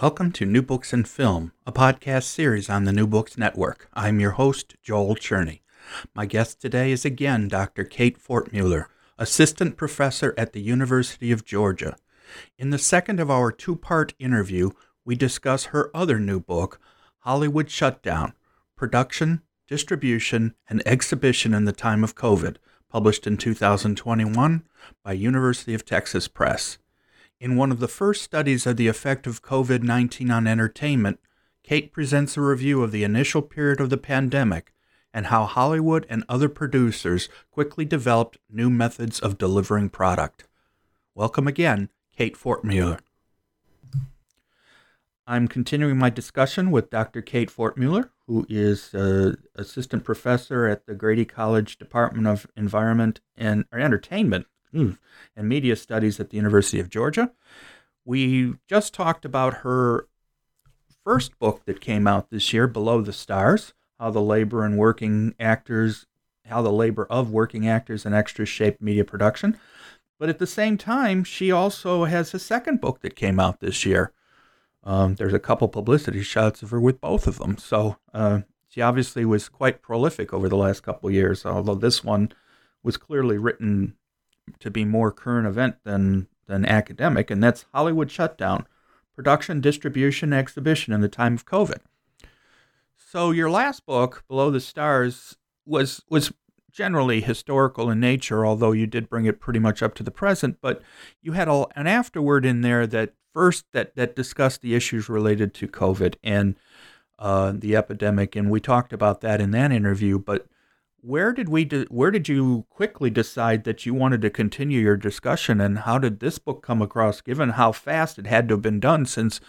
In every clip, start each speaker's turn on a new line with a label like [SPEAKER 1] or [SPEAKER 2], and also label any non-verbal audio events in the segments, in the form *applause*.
[SPEAKER 1] Welcome to New Books and Film, a podcast series on the New Books Network. I'm your host, Joel Tscherne. My guest today is again Dr. Kate Fortmueller, assistant professor at the University of Georgia. In the second of our two part interview, we discuss her other new book, Hollywood Shutdown Production, Distribution, and Exhibition in the Time of COVID, published in 2021 by University of Texas Press. In one of the first studies of the effect of COVID 19 on entertainment, Kate presents a review of the initial period of the pandemic and how Hollywood and other producers quickly developed new methods of delivering product. Welcome again, Kate Fortmueller. I'm continuing my discussion with Dr. Kate Fortmueller, who is uh, assistant professor at the Grady College Department of Environment and Entertainment and Media Studies at the University of Georgia. We just talked about her first book that came out this year, Below the Stars How the Labor and Working Actors, How the Labor of Working Actors and Extras Shape Media Production. But at the same time, she also has a second book that came out this year. Um, there's a couple publicity shots of her with both of them. So uh, she obviously was quite prolific over the last couple years, although this one was clearly written to be more current event than than academic, and that's Hollywood shutdown, production, distribution, exhibition in the time of COVID. So your last book, Below the Stars, was was generally historical in nature, although you did bring it pretty much up to the present. But you had a, an afterword in there that first that that discussed the issues related to COVID and uh, the epidemic, and we talked about that in that interview. But where did we de- where did you quickly decide that you wanted to continue your discussion and how did this book come across given how fast it had to have been done since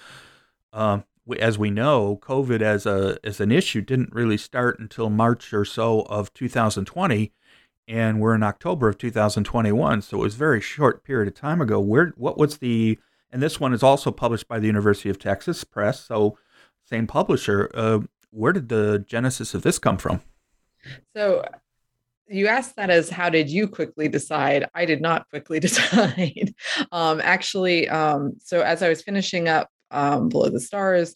[SPEAKER 1] uh, as we know covid as a as an issue didn't really start until march or so of 2020 and we're in october of 2021 so it was a very short period of time ago. Where what was the and this one is also published by the university of texas press so same publisher uh, where did the genesis of this come from
[SPEAKER 2] so you asked that as how did you quickly decide? I did not quickly *laughs* decide. um, actually, um, so as I was finishing up um, Below the Stars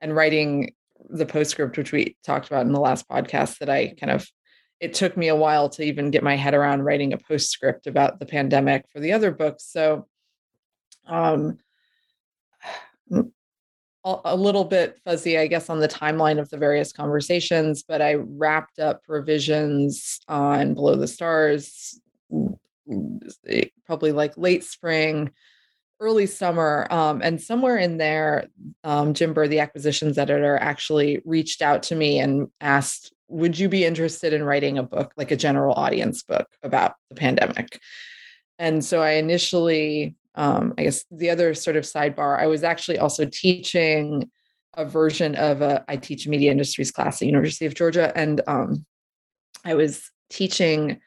[SPEAKER 2] and writing the postscript, which we talked about in the last podcast, that I kind of it took me a while to even get my head around writing a postscript about the pandemic for the other books. So um a little bit fuzzy, I guess, on the timeline of the various conversations, but I wrapped up revisions on Below the Stars probably like late spring, early summer. Um, and somewhere in there, um, Jim Burr, the acquisitions editor, actually reached out to me and asked, Would you be interested in writing a book, like a general audience book about the pandemic? And so I initially um, I guess the other sort of sidebar, I was actually also teaching a version of a I teach media industries class at University of Georgia, and um, I was teaching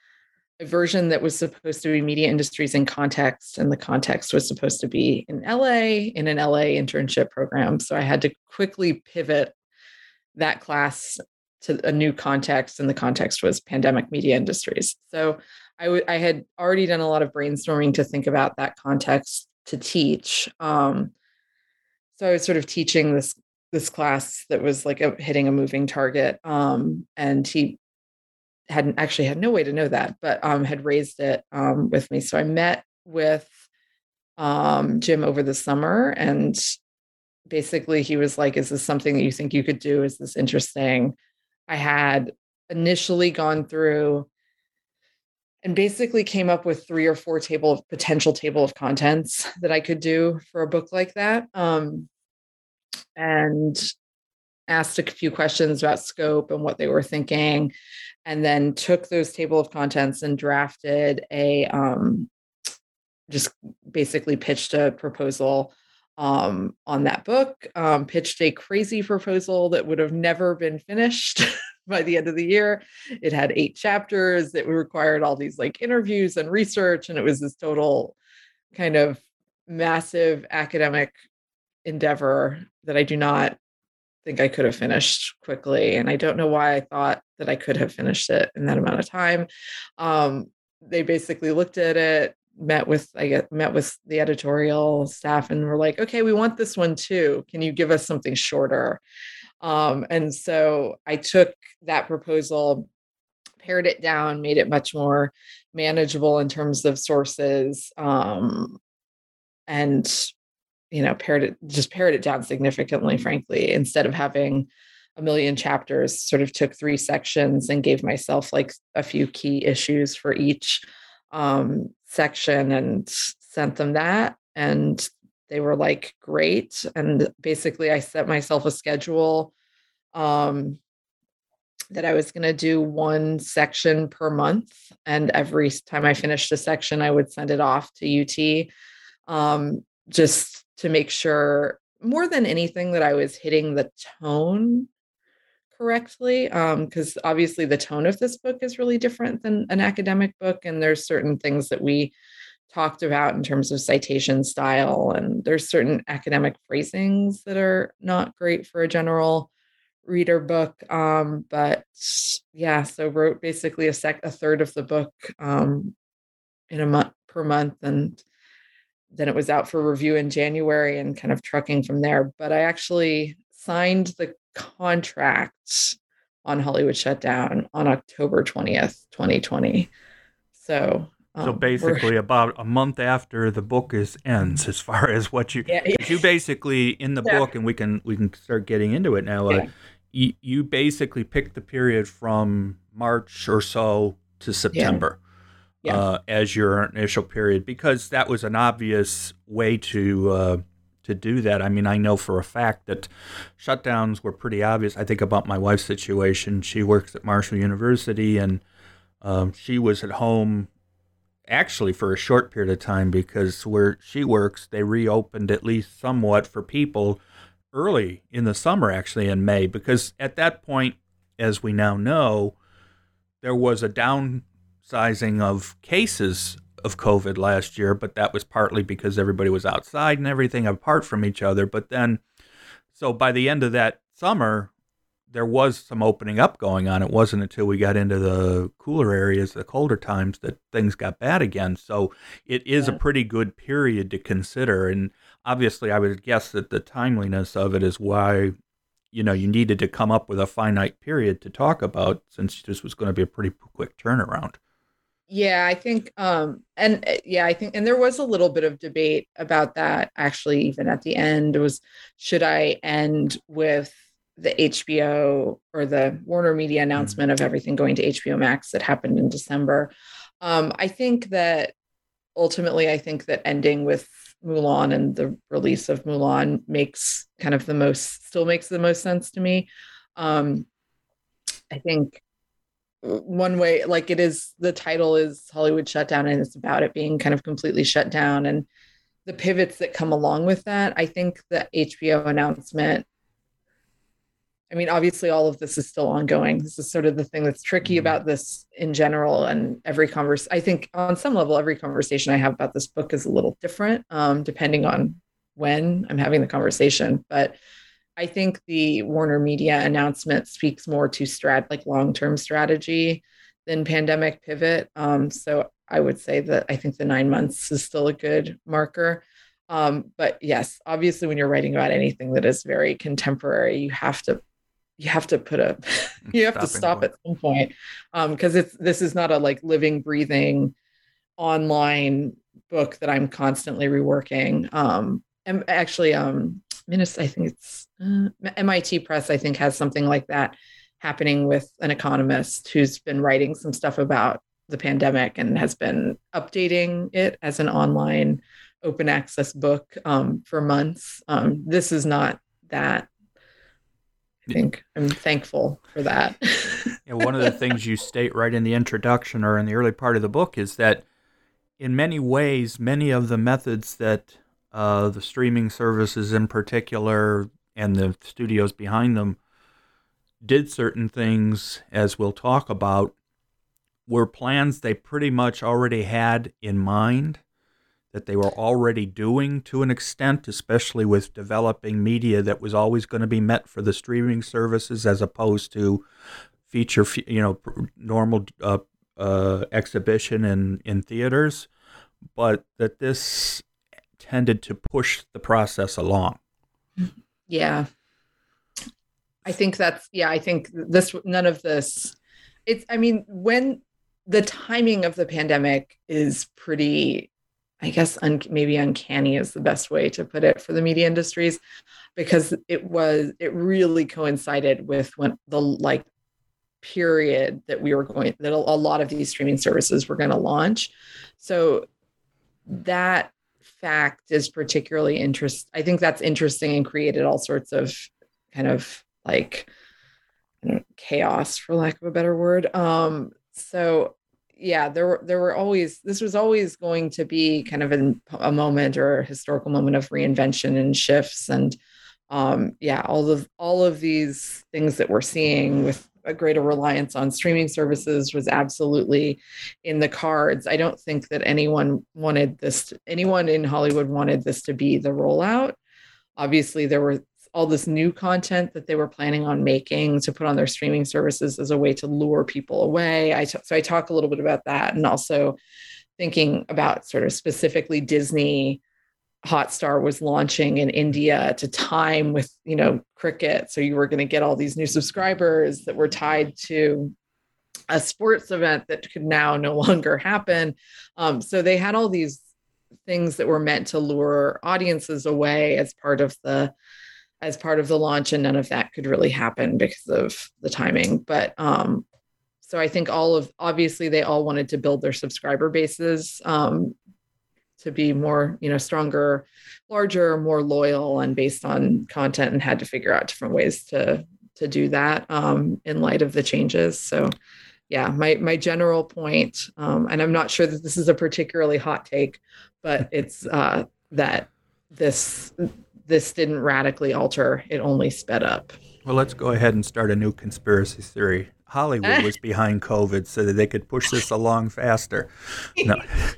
[SPEAKER 2] a version that was supposed to be media industries in context, and the context was supposed to be in LA in an LA internship program. So I had to quickly pivot that class to a new context, and the context was pandemic media industries. So I, w- I had already done a lot of brainstorming to think about that context to teach. Um, so I was sort of teaching this this class that was like a, hitting a moving target, um, and he hadn't actually had no way to know that, but um, had raised it um, with me. So I met with um, Jim over the summer, and basically he was like, "Is this something that you think you could do? Is this interesting?" I had initially gone through and basically came up with three or four table of potential table of contents that I could do for a book like that. Um, and asked a few questions about scope and what they were thinking, and then took those table of contents and drafted a um, just basically pitched a proposal um, on that book, um, pitched a crazy proposal that would have never been finished *laughs* by the end of the year. It had eight chapters. It required all these like interviews and research. And it was this total kind of massive academic endeavor that I do not think I could have finished quickly. And I don't know why I thought that I could have finished it in that amount of time. Um, they basically looked at it, met with I get met with the editorial staff and were like, okay, we want this one too. Can you give us something shorter? Um, and so I took that proposal, pared it down, made it much more manageable in terms of sources, um, and you know, pared it just pared it down significantly, frankly, instead of having a million chapters, sort of took three sections and gave myself like a few key issues for each um, section and sent them that. And they were like great and basically i set myself a schedule um, that i was going to do one section per month and every time i finished a section i would send it off to ut um, just to make sure more than anything that i was hitting the tone correctly because um, obviously the tone of this book is really different than an academic book and there's certain things that we talked about in terms of citation style and there's certain academic phrasings that are not great for a general reader book um, but yeah so wrote basically a sec a third of the book um, in a month per month and then it was out for review in January and kind of trucking from there but I actually signed the contract on Hollywood Shutdown on October 20th 2020 so
[SPEAKER 1] so um, basically, about a month after the book is ends, as far *laughs* as what you yeah, yeah. you basically in the yeah. book, and we can we can start getting into it now. Uh, you, you basically pick the period from March or so to September uh, as your initial period because that was an obvious way to uh, to do that. I mean, I know for a fact that shutdowns were pretty obvious. I think about my wife's situation. She works at Marshall University, and um, she was at home actually for a short period of time because where she works, they reopened at least somewhat for people early in the summer, actually in May, because at that point, as we now know, there was a downsizing of cases of COVID last year, but that was partly because everybody was outside and everything apart from each other. But then, so by the end of that summer, there was some opening up going on. It wasn't until we got into the cooler areas, the colder times, that things got bad again. So it is yeah. a pretty good period to consider. And obviously, I would guess that the timeliness of it is why you know you needed to come up with a finite period to talk about, since this was going to be a pretty quick turnaround.
[SPEAKER 2] Yeah, I think, um, and uh, yeah, I think, and there was a little bit of debate about that actually, even at the end. Was should I end with the HBO or the Warner Media mm-hmm. announcement mm-hmm. of everything going to HBO Max that happened in December. Um, I think that ultimately, I think that ending with Mulan and the release of Mulan makes kind of the most, still makes the most sense to me. Um, I think one way, like it is, the title is Hollywood Shutdown, and it's about it being kind of completely shut down and the pivots that come along with that. I think the HBO announcement I mean, obviously, all of this is still ongoing. This is sort of the thing that's tricky mm-hmm. about this in general. And every converse, I think on some level, every conversation I have about this book is a little different, um, depending on when I'm having the conversation. But I think the Warner Media announcement speaks more to strat like long-term strategy than pandemic pivot. Um, so I would say that I think the nine months is still a good marker. Um, but yes, obviously, when you're writing about anything that is very contemporary, you have to you have to put a *laughs* you have to stop point. at some point because um, it's this is not a like living breathing online book that i'm constantly reworking um and actually um Minis, i think it's uh, mit press i think has something like that happening with an economist who's been writing some stuff about the pandemic and has been updating it as an online open access book um, for months um, this is not that I think I'm thankful for that. *laughs*
[SPEAKER 1] yeah, one of the things you state right in the introduction or in the early part of the book is that in many ways, many of the methods that uh, the streaming services in particular and the studios behind them did certain things, as we'll talk about, were plans they pretty much already had in mind that they were already doing to an extent, especially with developing media that was always going to be met for the streaming services as opposed to feature, you know, normal uh, uh, exhibition in, in theaters, but that this tended to push the process along.
[SPEAKER 2] Yeah. I think that's, yeah, I think this, none of this, it's, I mean, when the timing of the pandemic is pretty I guess un- maybe uncanny is the best way to put it for the media industries because it was it really coincided with when the like period that we were going that a lot of these streaming services were going to launch. So that fact is particularly interest I think that's interesting and created all sorts of kind of like chaos for lack of a better word. Um so yeah, there were there were always this was always going to be kind of an, a moment or a historical moment of reinvention and shifts and um, yeah, all of all of these things that we're seeing with a greater reliance on streaming services was absolutely in the cards. I don't think that anyone wanted this, anyone in Hollywood wanted this to be the rollout. Obviously, there were all this new content that they were planning on making to put on their streaming services as a way to lure people away. I t- so I talk a little bit about that and also thinking about sort of specifically Disney Hotstar was launching in India to time with, you know, cricket. So you were going to get all these new subscribers that were tied to a sports event that could now no *laughs* longer happen. Um, so they had all these things that were meant to lure audiences away as part of the as part of the launch and none of that could really happen because of the timing but um so i think all of obviously they all wanted to build their subscriber bases um to be more you know stronger larger more loyal and based on content and had to figure out different ways to to do that um in light of the changes so yeah my my general point um and i'm not sure that this is a particularly hot take but it's uh that this this didn't radically alter, it only sped up.
[SPEAKER 1] Well, let's go ahead and start a new conspiracy theory. Hollywood was behind COVID so that they could push this along faster. No,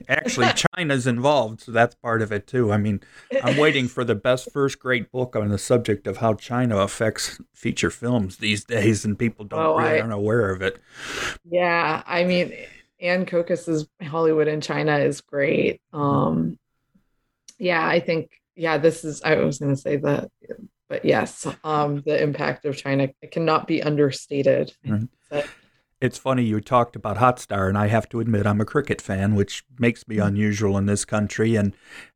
[SPEAKER 1] actually, *laughs* China's involved, so that's part of it too. I mean, I'm waiting for the best first grade book on the subject of how China affects feature films these days, and people don't oh, really I, aren't aware of it.
[SPEAKER 2] Yeah, I mean, Aynne Kokas's Hollywood in China is great. Um, yeah, I think yeah, this is, I was going to say that, but yes, um, the impact of China cannot be understated.
[SPEAKER 1] Right. it's funny you talked about Hotstar, and I have to admit I'm a cricket fan, which makes me mm-hmm. unusual in this country. And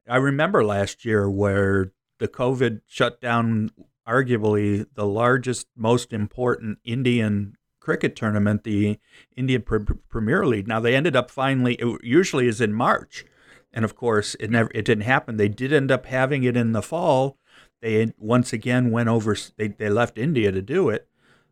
[SPEAKER 1] I remember last year where the COVID shut down arguably the largest, most important Indian cricket tournament, the Indian Premier League. Now they ended up finally. It usually is in March, and of course, it never it didn't happen. They did end up having it in the fall. They once again went over. They they left India to do it,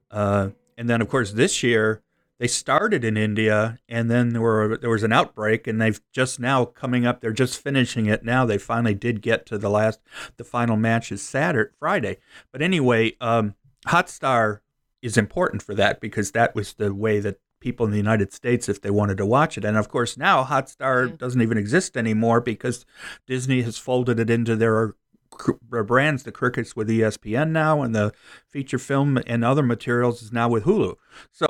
[SPEAKER 1] uh, and then of course this year they started in India, and then there were there was an outbreak, and they've just now coming up. They're just finishing it now. They finally did get to the last. The final match is Saturday, Friday. But anyway, um, Hotstar is important for that because that was the way that people in the United States, if they wanted to watch it, and of course now Hotstar doesn't even exist anymore because Disney has folded it into their brands. The Crickets with ESPN now, and the feature film and other materials is now with Hulu. So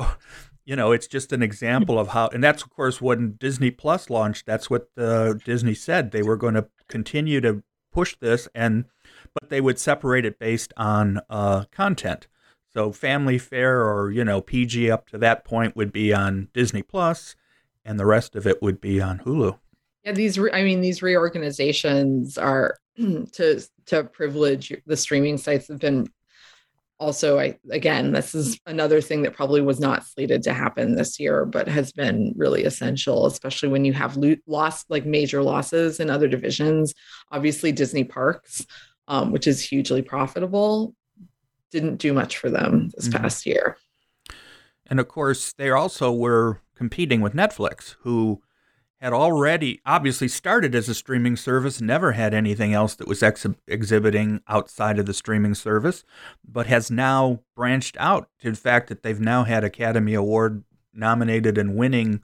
[SPEAKER 1] you know, it's just an example of how, and that's of course when Disney Plus launched. That's what uh, Disney said they were going to continue to push this, and but they would separate it based on uh, content. So family fare or you know PG up to that point would be on Disney Plus, and the rest of it would be on Hulu.
[SPEAKER 2] Yeah, these re- I mean these reorganizations are *clears throat* to to privilege the streaming sites have been also i again this is another thing that probably was not slated to happen this year but has been really essential especially when you have lost like major losses in other divisions obviously disney parks um, which is hugely profitable didn't do much for them this mm-hmm. past year
[SPEAKER 1] and of course they also were competing with netflix who had already obviously started as a streaming service, never had anything else that was ex- exhibiting outside of the streaming service, but has now branched out to the fact that they've now had Academy Award nominated and winning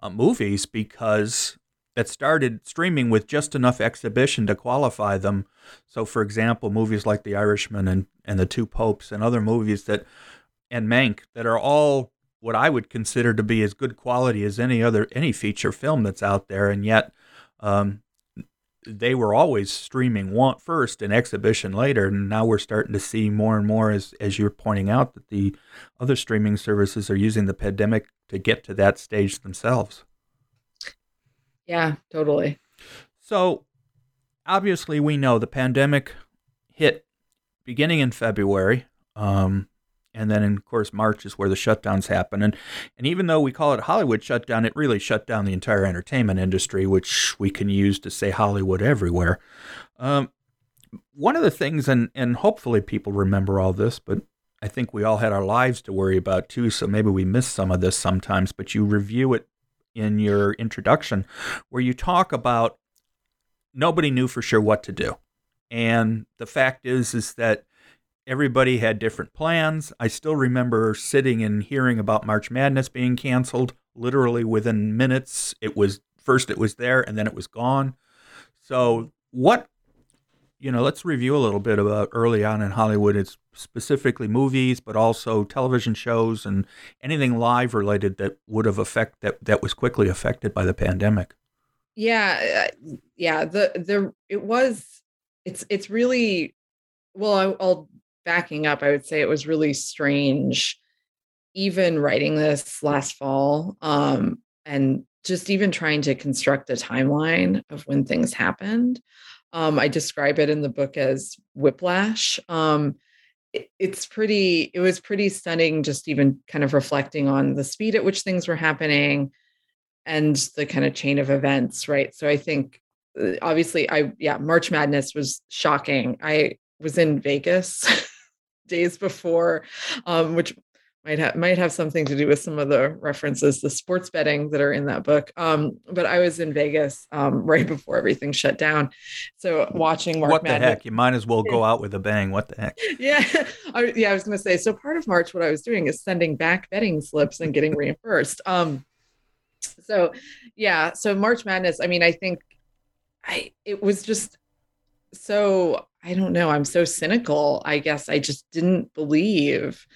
[SPEAKER 1] uh, movies because that started streaming with just enough exhibition to qualify them. So, for example, movies like The Irishman and, and The Two Popes and other movies that and Mank that are all what I would consider to be as good quality as any other any feature film that's out there, and yet um, they were always streaming one first and exhibition later, and now we're starting to see more and more as as you're pointing out that the other streaming services are using the pandemic to get to that stage themselves.
[SPEAKER 2] Yeah, totally.
[SPEAKER 1] So obviously, we know the pandemic hit beginning in February. Um, and then of course March is where the shutdowns happen. And and even though we call it Hollywood shutdown, it really shut down the entire entertainment industry, which we can use to say Hollywood everywhere. Um, one of the things, and and hopefully people remember all this, but I think we all had our lives to worry about too, so maybe we miss some of this sometimes. But you review it in your introduction, where you talk about nobody knew for sure what to do, and the fact is is that everybody had different plans. I still remember sitting and hearing about March Madness being canceled. Literally within minutes, it was first it was there and then it was gone. So, what, you know, let's review a little bit about early on in Hollywood. It's specifically movies, but also television shows and anything live related that would have affect that that was quickly affected by the pandemic.
[SPEAKER 2] Yeah, uh, yeah. The the it was it's it's really well. I, I'll backing up, I would say it was really strange, even writing this last fall, um, and just even trying to construct a timeline of when things happened. Um, I describe it in the book as whiplash. Um, it, it's pretty, it was pretty stunning, just even kind of reflecting on the speed at which things were happening and the kind of chain of events, right? So I think uh, obviously I yeah, March Madness was shocking. I was in Vegas *laughs* days before, um, which might have might have something to do with some of the references the sports betting that are in that book um, but i was in vegas um, right before everything shut down. So watching
[SPEAKER 1] March Madness. what the Madden- heck? You might as well *laughs* go out with a bang. What the heck? *laughs*
[SPEAKER 2] Yeah I, yeah i was going to say so part of march what i was doing is sending back betting slips and getting reimbursed. Um, so yeah so march madness i mean i think i it was just so I don't know, I'm so cynical. I guess I just didn't believe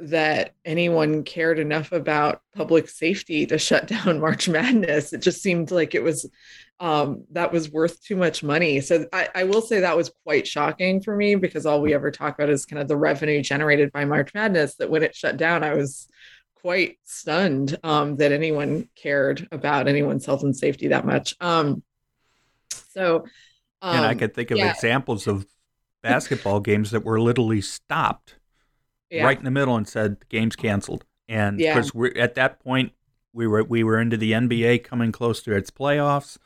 [SPEAKER 2] that anyone cared enough about public safety to shut *laughs* down March Madness. It just seemed like it was um, that was worth too much money. So I, I, will say that was quite shocking for me because all we ever talk about is kind of the revenue generated by March Madness. That when it shut down, I was quite stunned um, that anyone cared about anyone's health and safety that much. Um, so
[SPEAKER 1] um, and I um, could think of yeah. examples of basketball games that were literally stopped yeah. right in the middle and said the game's canceled. And because yeah. we're at that point, we were we were into the NBA coming close to its playoffs,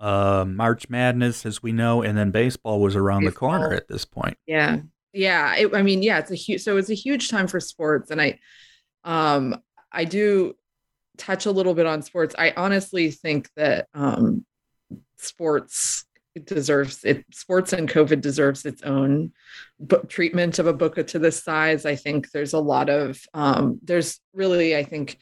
[SPEAKER 1] uh, March Madness, as we know, and then baseball was around baseball. the corner at this point.
[SPEAKER 2] Yeah, yeah. It, I mean, yeah, it's a huge. So it's a huge time for sports, and I, um, I do touch a little bit on sports. I honestly think that um, sports it deserves it sports and covid deserves its own book treatment of a book to this size. I think there's a lot of um, there's really i think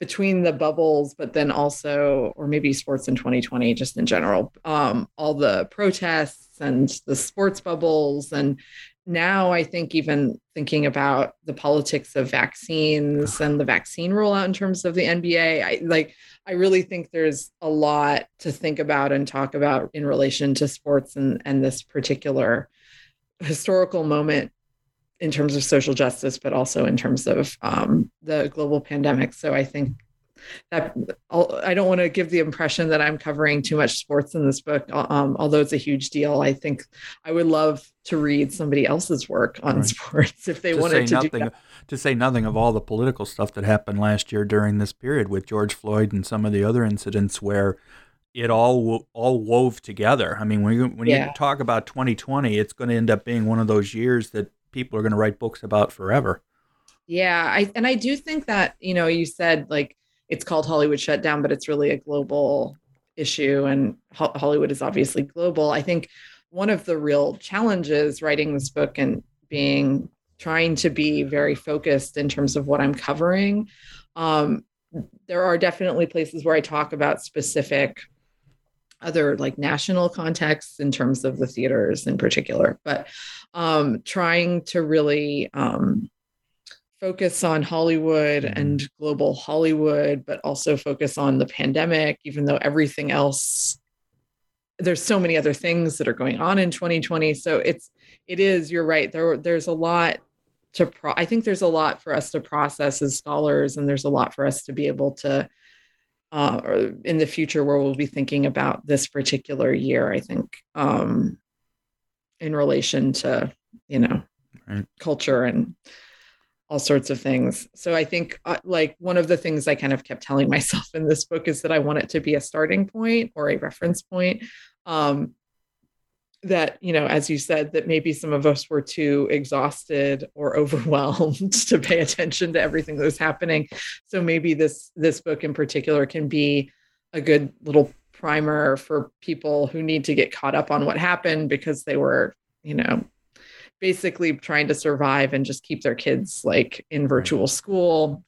[SPEAKER 2] between the bubbles but then also or maybe sports in 2020 just in general um, all the protests and the sports bubbles and now I think even thinking about the politics of vaccines and the vaccine rollout in terms of the NBA, I like I really think there's a lot to think about and talk about in relation to sports and and this particular historical moment in terms of social justice, but also in terms of um, the global pandemic. So I think that I'll, I do not want to give the impression that I'm covering too much sports in this book, um, although it's a huge deal. I think I would love to read somebody else's work on right. sports if they to wanted to
[SPEAKER 1] nothing,
[SPEAKER 2] do that.
[SPEAKER 1] To say nothing of all the political stuff that happened last year during this period with George Floyd and some of the other incidents where it all all wove together. I mean, when you, when yeah. you talk about 2020, it's going to end up being one of those years that people are going to write books about forever.
[SPEAKER 2] Yeah, I and I do think that you know you said like it's called Hollywood Shutdown, but it's really a global issue, and Ho- Hollywood is obviously global. I think one of the real challenges writing this book and being trying to be very focused in terms of what I'm covering. Um, there are definitely places where I talk about specific other like national contexts in terms of the theaters in particular, but um, trying to really um, focus on Hollywood mm-hmm. and global Hollywood, but also focus on the pandemic, even though everything else, there's so many other things that are going on in 2020. So it's, it is, you're right. There, there's a lot to, pro- I think there's a lot for us to process as scholars, and there's a lot for us to be able to, uh, in the future where we'll be thinking about this particular year, I think, um, in relation to, you know, right. culture and all sorts of things. So I think uh, like one of the things I kind of kept telling *laughs* myself in this book is that I want it to be a starting point or a reference point. Um, that you know as you said that maybe some of us were too exhausted or *laughs* overwhelmed to pay attention to everything that was happening so maybe this this book in particular can be a good little primer for people who need to get caught up on what happened because they were you know basically trying to survive and just keep their kids like in virtual school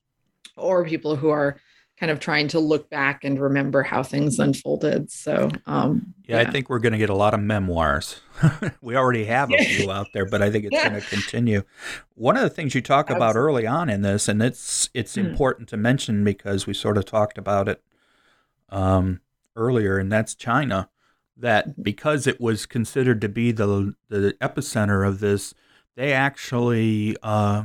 [SPEAKER 2] or people who are kind of trying to look back and remember how things unfolded. So, um,
[SPEAKER 1] yeah, yeah, I think we're going to get a lot of memoirs. *laughs* we already have a few out there, but I think it's yeah. going to continue. One of the things you talk Absolutely. about early on in this, and it's it's mm. important to mention because we sort of talked about it um, earlier, and that's China that mm-hmm. because it was considered to be the the epicenter of this, they actually uh,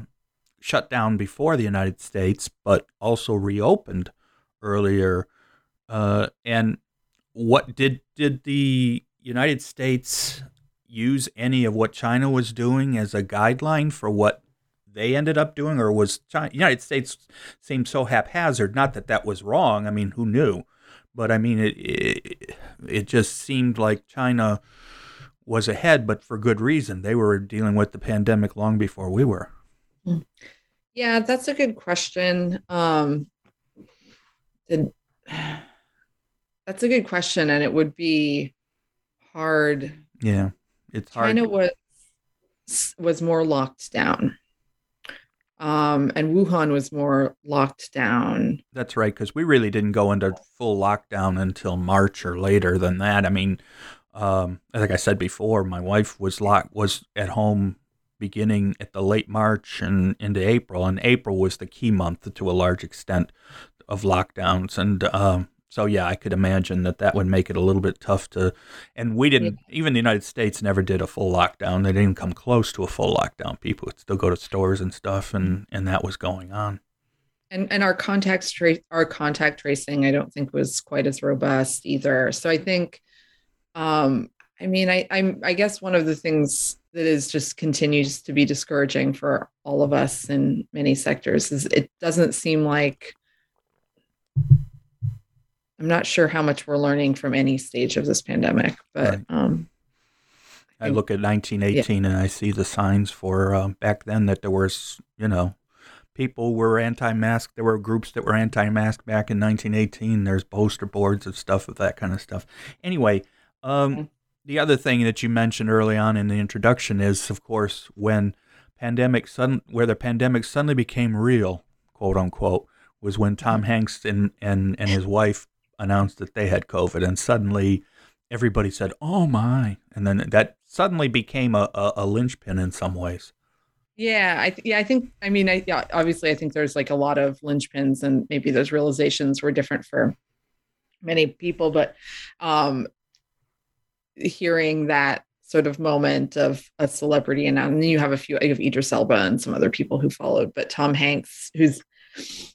[SPEAKER 1] shut down before the United States, but also reopened earlier. Uh, and what did did the United States use any of what China was doing as a guideline for what they ended up doing, or was China, United States seemed so haphazard? Not that that was wrong. I mean, who knew? But I mean, it, it, it just seemed like China was ahead, but for good reason. They were dealing with the pandemic long before we were.
[SPEAKER 2] Hmm. Yeah, that's a good question. Um, did, that's a good question, and it would be hard.
[SPEAKER 1] Yeah, it's hard.
[SPEAKER 2] China was was more locked down. Um, and Wuhan was more locked down.
[SPEAKER 1] That's right, because we really didn't go into full lockdown until March or later than that. I mean, um, like I said before, my wife was locked was at home beginning at the late March and into April, and April was the key month to a large extent of lockdowns. And um, so yeah, I could imagine that that would make it a little bit tough to. And we didn't. Even the United States never did a full lockdown. They didn't come close to a full lockdown. People would still go to stores and stuff, and and that was going on.
[SPEAKER 2] And and our contact trace our contact tracing, I don't think was quite as robust either. So I think, um, I mean, I I'm I guess one of the things that is just continues to be discouraging for all of us in many sectors is it doesn't seem like I'm not sure how much we're learning from any stage of this pandemic, but right. um,
[SPEAKER 1] I, I look at 1918 yeah. and I see the signs for uh, back then that there was, you know, people were anti-mask. There were groups that were anti-mask back in 1918. There's poster boards of stuff of that kind of stuff. Anyway, um, the other thing that you mentioned early on in the introduction is, of course, when pandemic sudden where the pandemic suddenly became real, quote unquote, was when Tom mm-hmm. Hanks and and and his wife announced that they had COVID, and suddenly everybody said, "Oh my!" and then that suddenly became a, a, a linchpin in some ways.
[SPEAKER 2] Yeah, I th- yeah, I think I mean, I yeah, obviously I think there's like a lot of linchpins and maybe those realizations were different for many people, but um hearing that sort of moment of a celebrity and then you have a few you have Idris Elba and some other people who followed, but Tom Hanks, who's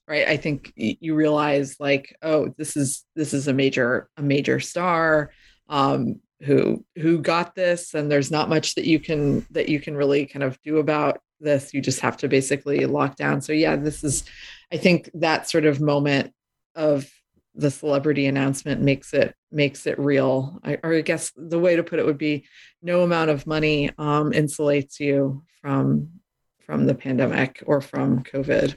[SPEAKER 2] right, I think you realize like, oh, this is this is a major a major star. Um, who who got this and there's not much that you can that you can really kind of do about this you just have to basically lock down so yeah this is i think that sort of moment of the celebrity announcement makes it makes it real I, or i guess the way to put it would be no amount of money um, insulates you from from the pandemic or from covid.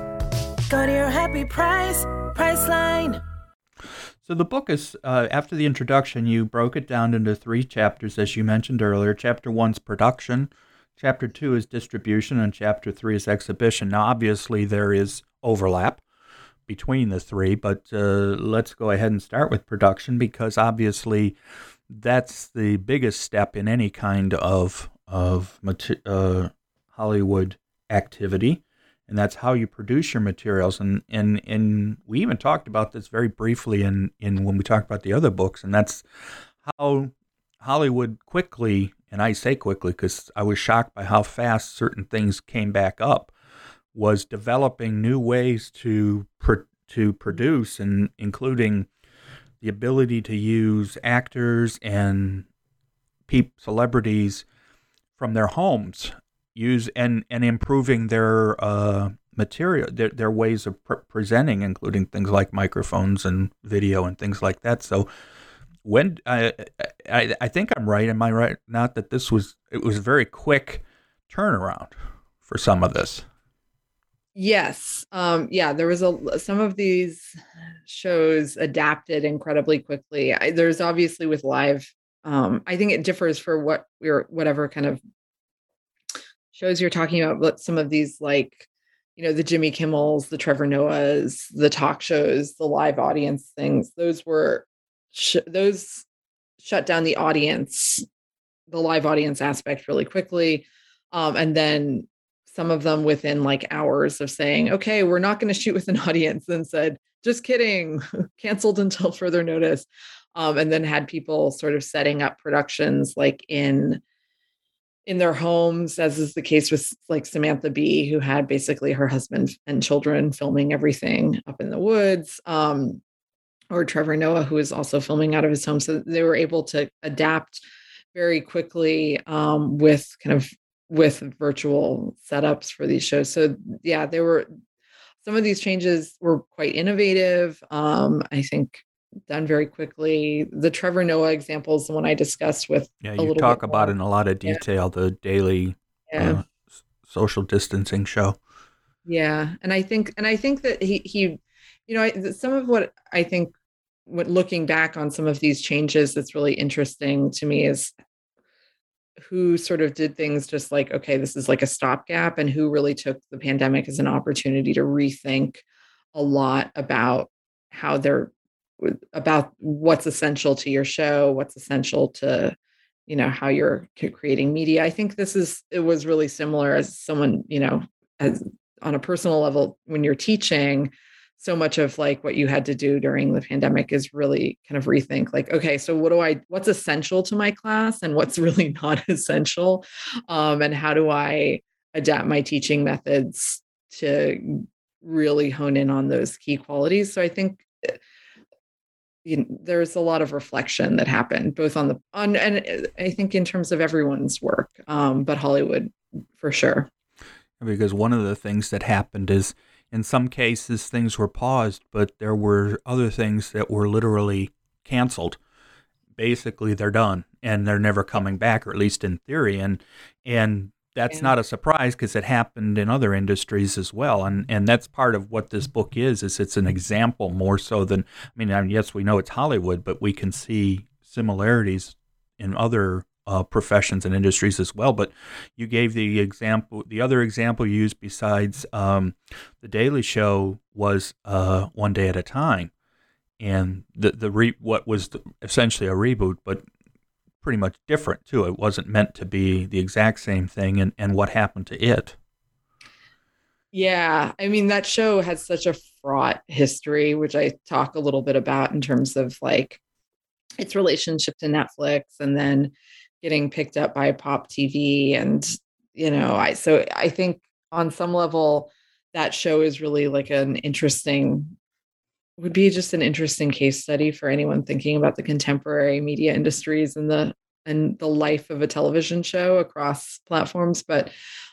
[SPEAKER 3] Go to your happy price, Priceline.
[SPEAKER 1] So the book is uh, after the introduction, you broke it down into three chapters, as you mentioned earlier. Chapter one's production, chapter two is distribution, and chapter three is exhibition. Now, obviously, there is overlap between the three, but uh, let's go ahead and start with production because obviously that's the biggest step in any kind of of uh, Hollywood activity and that's how you produce your materials. And and and we even talked about this very briefly in in when we talked about the other books, and that's how Hollywood quickly, and I say quickly because I was shocked by how fast certain things came back up, was developing new ways to to produce, and including the ability to use actors and peep celebrities from their homes use and and improving their uh, material, their their ways of pre- presenting, including things like microphones and video and things like that. So when I, I I think I'm right. Am I right? Not that this was it was very quick turnaround for some of this.
[SPEAKER 2] Yes. Um, yeah, there was a some of these shows adapted incredibly quickly. I, there's obviously with live um, I think it differs for what we're whatever kind of shows you're talking about, but some of these like, you know, the Jimmy Kimmels, the Trevor Noahs, the talk shows, the live audience things, those were sh- those shut down the audience, the live audience aspect really quickly. Um, and then some of them within like hours of saying, okay, we're not going to shoot with an *laughs* audience, and said, just kidding, *laughs* canceled until further notice. Um, and then had people sort of setting up productions like in in their homes, as is the case with like Samantha Bee, who had basically her husband and children filming everything up in the woods, um, or Trevor Noah, who is also filming out of his home. So they were able to adapt very quickly um, with kind of with virtual setups for these shows. So yeah, there were some of these changes were quite innovative. Um, I think done very quickly. The Trevor Noah example is the one I discussed with.
[SPEAKER 1] Yeah, you talk about in a lot of detail yeah. the daily yeah. uh, social distancing show.
[SPEAKER 2] Yeah, and I think and I think that he he, you know, I, some of what I think, what looking back on some of these changes, that's really interesting to me is who sort of did things just like okay this is like a stopgap and who really took the pandemic as an opportunity to rethink a lot about how they're about what's essential to your show, what's essential to you know how you're creating media. I think this is it was really similar as someone you know as on a personal level when you're teaching so much of like what you had to do during the pandemic is really kind of rethink like okay so what do i what's essential to my class and what's *laughs* really not essential um, and how do i adapt my teaching methods to really hone in on those key qualities so i think you know, there's a lot of reflection that happened both on the on and I think in terms of everyone's work, um, but Hollywood for sure.
[SPEAKER 1] Because one of the things that happened is in some cases things were paused, but there were other things that were literally canceled. Basically, they're done and they're never coming back, or at least in theory. And and that's yeah. not a surprise because it happened in other industries as well and and that's part of what this book is is it's an example more so than i mean, I mean yes we know it's hollywood but we can see similarities in other uh, professions and industries as well but you gave the example the other example you used besides um, the daily show was uh, one day at a time and the the re- what was the, essentially a reboot but pretty much different too. It wasn't meant to be the exact same thing, and, and what happened to it.
[SPEAKER 2] Yeah, I mean that show has such a fraught history, which I talk a little bit about in terms of like its relationship to Netflix, and then getting picked up by Pop TV, and you know, I so I think on some level that show is really like an interesting would be just an interesting case study for anyone thinking about the contemporary media industries and the and the life of a television show across platforms. But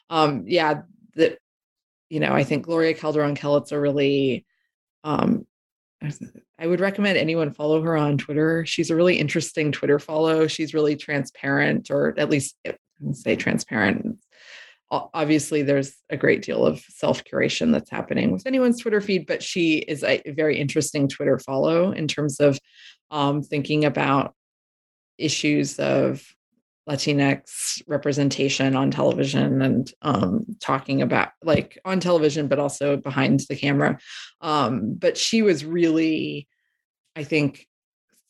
[SPEAKER 2] um, yeah, that you know, I think Gloria Calderon Kellett a really um, I would recommend anyone follow her on Twitter. She's a really interesting Twitter follow. She's really transparent, or at least say transparent obviously there's a great deal of self curation that's happening with anyone's Twitter feed, but she is a very interesting Twitter follow in terms of um, thinking about issues of Latinx representation on television and um, talking about like on television, but also behind the camera. Um, but she was really, I think,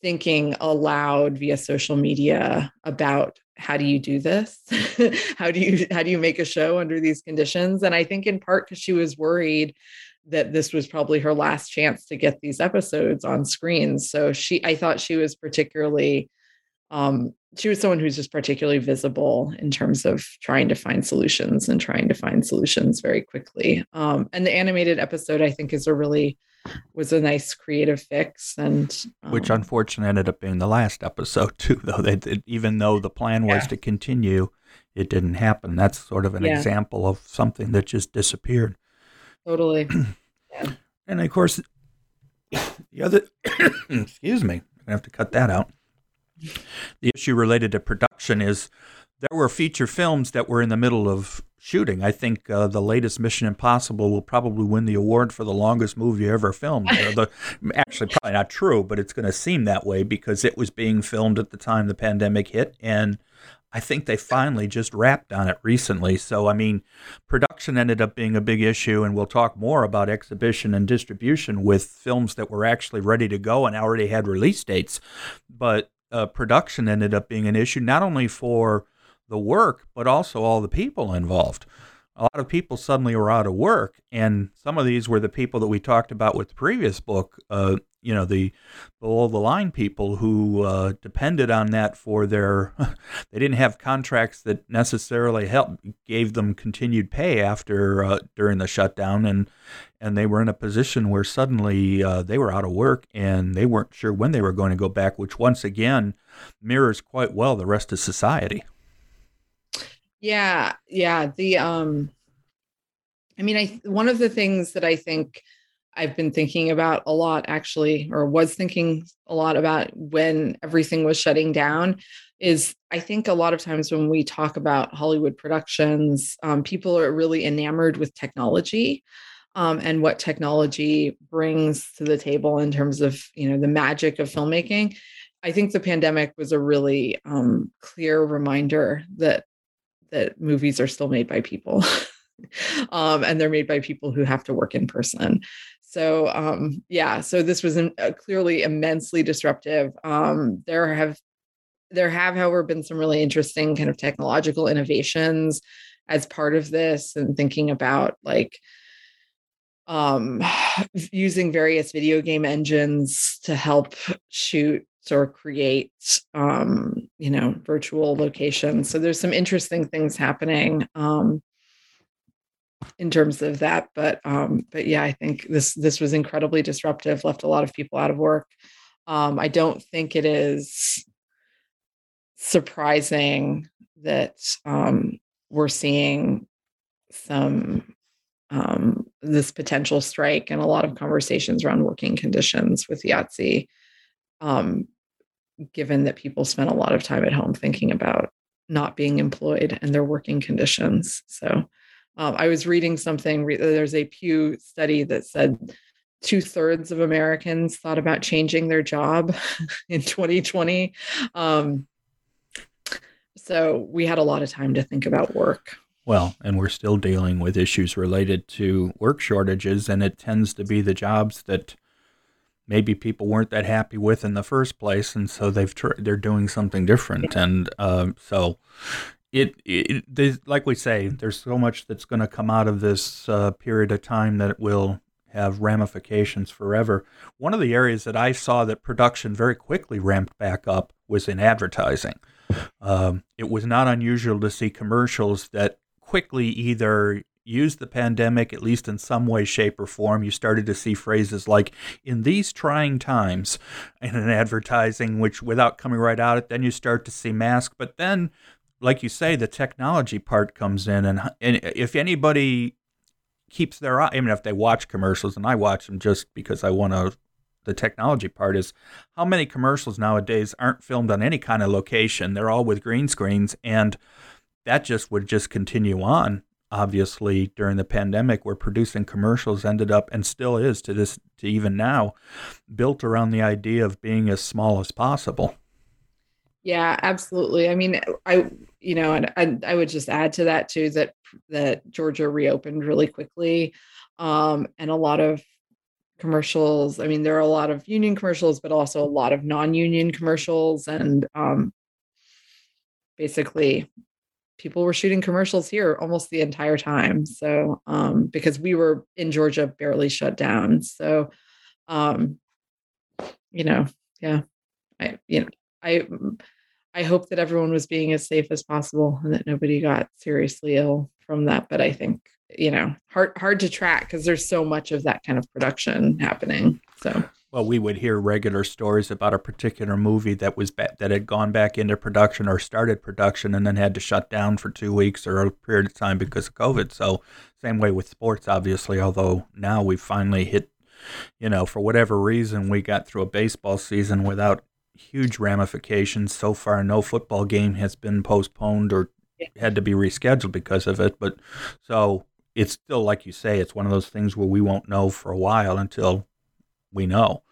[SPEAKER 2] thinking aloud via social media about how do you do this? *laughs* How do you how do you make a show under these conditions? And i think in part because she was worried that this was probably her last chance to get these episodes on screens so she i thought she was particularly um, she was someone who's just particularly visible in terms of trying to find solutions and trying to find solutions very quickly. Um, and the animated episode i think is a really was a nice creative fix and
[SPEAKER 1] um, which unfortunately ended up being the last episode *laughs* too though they did, even though the plan was yeah. to continue it didn't happen that's sort of an yeah. example of something that just disappeared
[SPEAKER 2] totally *clears throat* yeah.
[SPEAKER 1] and of course *coughs* the other *coughs* excuse me i have to cut that out the issue related to production is there were feature films that were in the middle of shooting. I think uh, the latest Mission Impossible will probably win the award for the longest movie ever filmed. *laughs* the, actually, probably not true, but it's going to seem that way because it was being filmed at the time the pandemic hit, and I think they finally just wrapped on it recently. So, I mean, production ended up being a big issue, and we'll talk more about exhibition and distribution with films that were actually ready to go and already had release dates. But uh, production ended up being an issue not only for the work, but also all the people involved. A lot of people suddenly were out of work, and some of these were the people that we talked about with the previous book. Uh, you know, the below the line people who uh, depended on that for their. *laughs* they didn't have contracts that necessarily helped gave them continued pay after uh, during the shutdown, and and they were in a position where suddenly uh, they were out of work and they weren't sure when they were going to go back, which once again mirrors quite well the rest of society.
[SPEAKER 2] Yeah, yeah. The um I mean, I one of the things that I think I've been thinking about a lot actually, or was thinking a lot about when everything was shutting down, is I think a lot of times when we talk about Hollywood productions, um, people are really enamored with technology. Um, and what technology brings to the table in terms of you know the magic of filmmaking i think the pandemic was a really um, clear reminder that that movies are still made by people. *laughs* um, and they're made by people who have to work in person. So um, yeah, so this was uh, clearly immensely disruptive. Um, there have there have, however, been some really interesting kind of technological innovations as part of this, and thinking about like um, *sighs* using various video game engines to help shoot or create um, you know virtual locations. So there's some interesting things happening um, in terms of that but um, but yeah i think this this was incredibly disruptive left a lot of people out of work. Um, I don't think it is surprising that um, we're seeing some um, this potential strike and a lot of conversations around working conditions with IATSE, um, given that people spent a lot of time at home thinking about not being employed and their working conditions. So um, I was reading something, there's a Pew study that said two thirds of Americans thought about changing their job *laughs* in 2020. Um, so we had a lot of time to think about work.
[SPEAKER 1] Well, and we're still dealing with issues related to work shortages, and it tends to be the jobs that maybe people weren't that happy with in the first place, and so they've tr- they're doing something different, and uh, so it, it like we say, there's so much that's going to come out of this uh, period of time that it will have ramifications forever. One of the areas that I saw that production very quickly ramped back up was in advertising. Um, it was not unusual to see commercials that quickly either used the pandemic, at least in some way, shape, or form. You started to see phrases like, in these trying times, in an advertising, which without coming right out it, then you start to see masks. But then, like you say, the technology part comes in. And, and if anybody keeps their eye, I mean, if they watch commercials, and I watch them just because I want to the technology part is how many commercials nowadays aren't filmed on any kind of location. They're all with green screens and that just would just continue on obviously during the pandemic where producing commercials ended up and still is to this to even now built around the idea of being as small as possible
[SPEAKER 2] yeah absolutely i mean i you know and I, I would just add to that too that that georgia reopened really quickly um, and a lot of commercials. I mean, there are a lot of union commercials, but also a lot of non-union commercials, and um, basically, people were shooting commercials here almost the entire time. So, um, because we were in Georgia, barely shut down. So, um, you know, yeah, I, you know, I, I hope that everyone was being as safe as possible and that nobody got seriously ill from that. But I think you know hard hard to track because there's so much of that kind of production happening so
[SPEAKER 1] well we would hear regular stories about a particular movie that was ba- that had gone back into production or started production and then had to shut down for two weeks or a period of time because of covid. So same way with sports obviously although now we've finally hit you know for whatever reason we got through a baseball season without huge ramifications. So far no football game has been postponed or had to be rescheduled because of it. But so it's still like you say, it's one of those things where we won't know for a while until we know.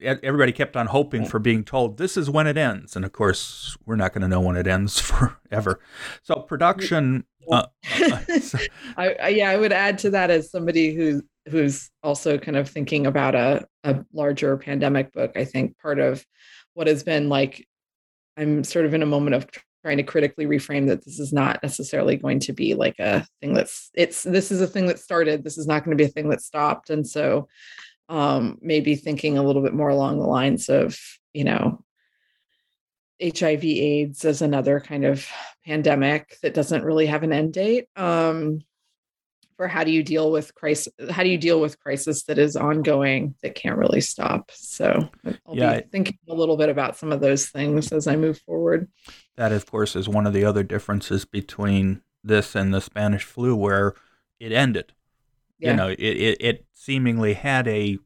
[SPEAKER 1] Everybody kept on hoping for being told this is when it ends, and of course, we're not going to know when it ends *laughs* forever. So production. Uh, *laughs*
[SPEAKER 2] I, I, yeah, I would add to that as somebody who who's also kind of thinking about a a larger pandemic book. I think part of what has been like I'm sort of in a moment of trying to critically reframe that this is not necessarily going to be like a thing that's it's this is a thing that started this is not going to be a thing that stopped and so um maybe thinking a little bit more along the lines of you know hiv aids as another kind of pandemic that doesn't really have an end date um for how do you deal with crisis how do you deal with crisis that is ongoing that can't really stop? So i'll yeah, be thinking a little bit about some of those things as i move forward.
[SPEAKER 1] That of course is one of the other differences between this and the spanish flu where it ended yeah. you know it, it, it seemingly had a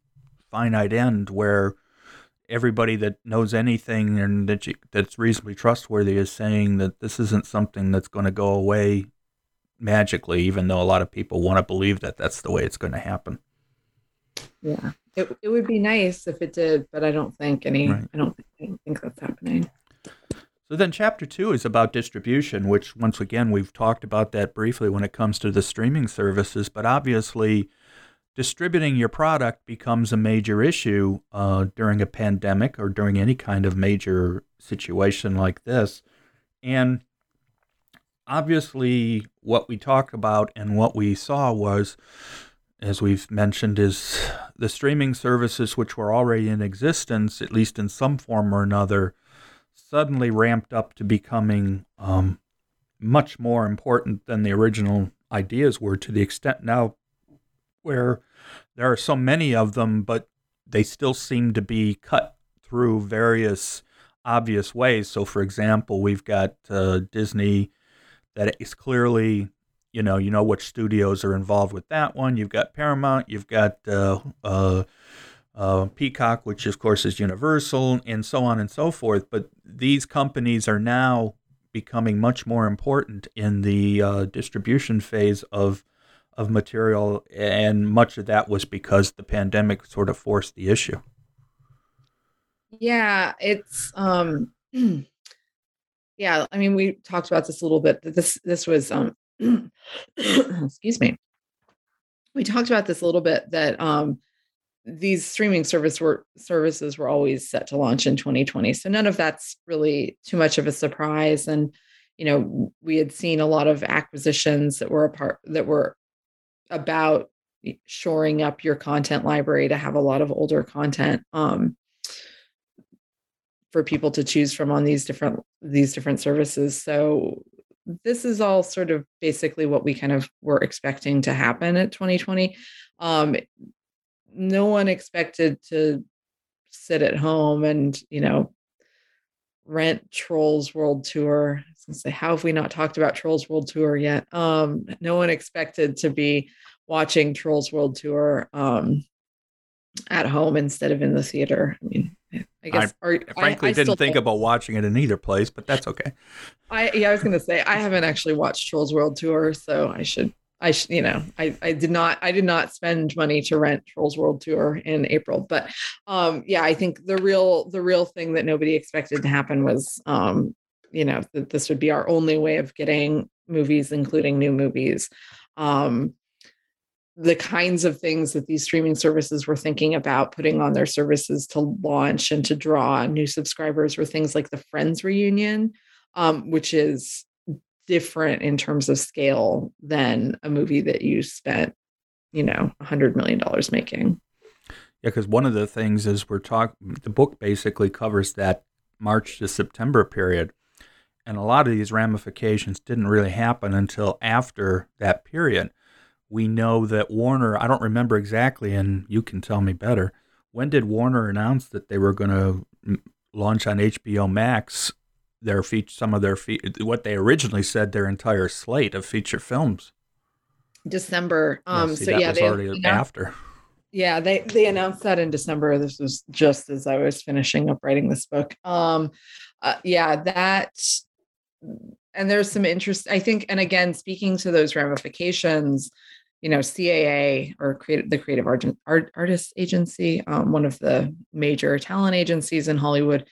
[SPEAKER 1] finite end where everybody that knows anything and that you, that's reasonably trustworthy is saying that this isn't something that's going to go away magically, even though a lot of people want to believe that that's the way it's going to happen.
[SPEAKER 2] Yeah, it, it would be nice if it did, but I don't think any. Right. I don't think, I don't think that's happening.
[SPEAKER 1] So then, chapter two is about distribution, which once again we've talked about that briefly when it comes to the streaming services, but obviously. Distributing your product becomes a major issue uh, during a pandemic or during any kind of major situation like this. And obviously, what we talked about and what we saw was, as we've mentioned, is the streaming services which were already in existence, at least in some form or another, suddenly ramped up to becoming um, much more important than the original ideas were, to the extent now where there are so many of them, but they still seem to be cut through various obvious ways. So, for example, we've got uh, Disney that is clearly, you know, you know which studios are involved with that one. You've got Paramount, you've got uh, uh, uh, Peacock, which of course is Universal, and so on and so forth. But these companies are now becoming much more important in the uh, distribution phase of of material, and much of that was because the pandemic sort of forced the issue.
[SPEAKER 2] Yeah, it's um *clears throat* yeah, I mean we talked about this a little bit. This this was um *clears throat* excuse me. We talked about this a little bit that um these streaming service were services were always set to launch in 2020. So none of that's really too much of a surprise and you know, we had seen a lot of acquisitions that were a part that were about shoring up your content library to have a lot of older content. Um, for people to choose from on these different these different services so this is all sort of basically what we kind of were expecting to happen at 2020 um, no one expected to sit at home and you know rent trolls world tour i was to say how have we not talked about trolls world tour yet um, no one expected to be watching trolls world tour um, at home instead of in the theater i mean I guess.
[SPEAKER 1] I, or, frankly, I, I didn't think about watching it in either place, but that's okay.
[SPEAKER 2] I yeah, I was gonna say I haven't actually watched Trolls World Tour, so I should. I you know, I, I did not, I did not spend money to rent Trolls World Tour in April, but, um, yeah, I think the real, the real thing that nobody expected to happen was, um, you know, that this would be our only way of getting movies, including new movies. Um, the kinds of things that these streaming services were thinking about putting on their services to launch and to draw new subscribers were things like the Friends reunion, um, which is different in terms of scale than a movie that you spent, you know, a hundred million dollars making.
[SPEAKER 1] Yeah, because one of the things is we're talking. The book basically covers that March to September period, and a lot of these ramifications didn't really happen until after that period we know that Warner, I don't remember exactly, and you can tell me better. When did Warner announce that they were going to mm, launch on HBO Max their feature, some of their fe- what they originally said their entire slate of feature films?
[SPEAKER 2] December. Um,
[SPEAKER 1] yeah, see,
[SPEAKER 2] so
[SPEAKER 1] that
[SPEAKER 2] yeah,
[SPEAKER 1] was
[SPEAKER 2] they,
[SPEAKER 1] already after.
[SPEAKER 2] Yeah, they they announced that in December. This was just as I was finishing up writing this book. Um, uh, yeah, that and there's some interest. I think, and again, speaking to those ramifications, you know, CAA or creative, the Creative Art, Art Artists Agency, um, one of the major talent agencies in Hollywood,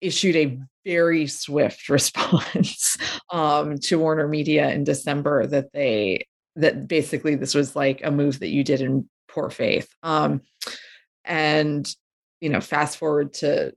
[SPEAKER 2] issued a very swift *laughs* response um, to Warner Media in December that they that basically this was like a move that you did in poor faith. Um, and you know, fast forward to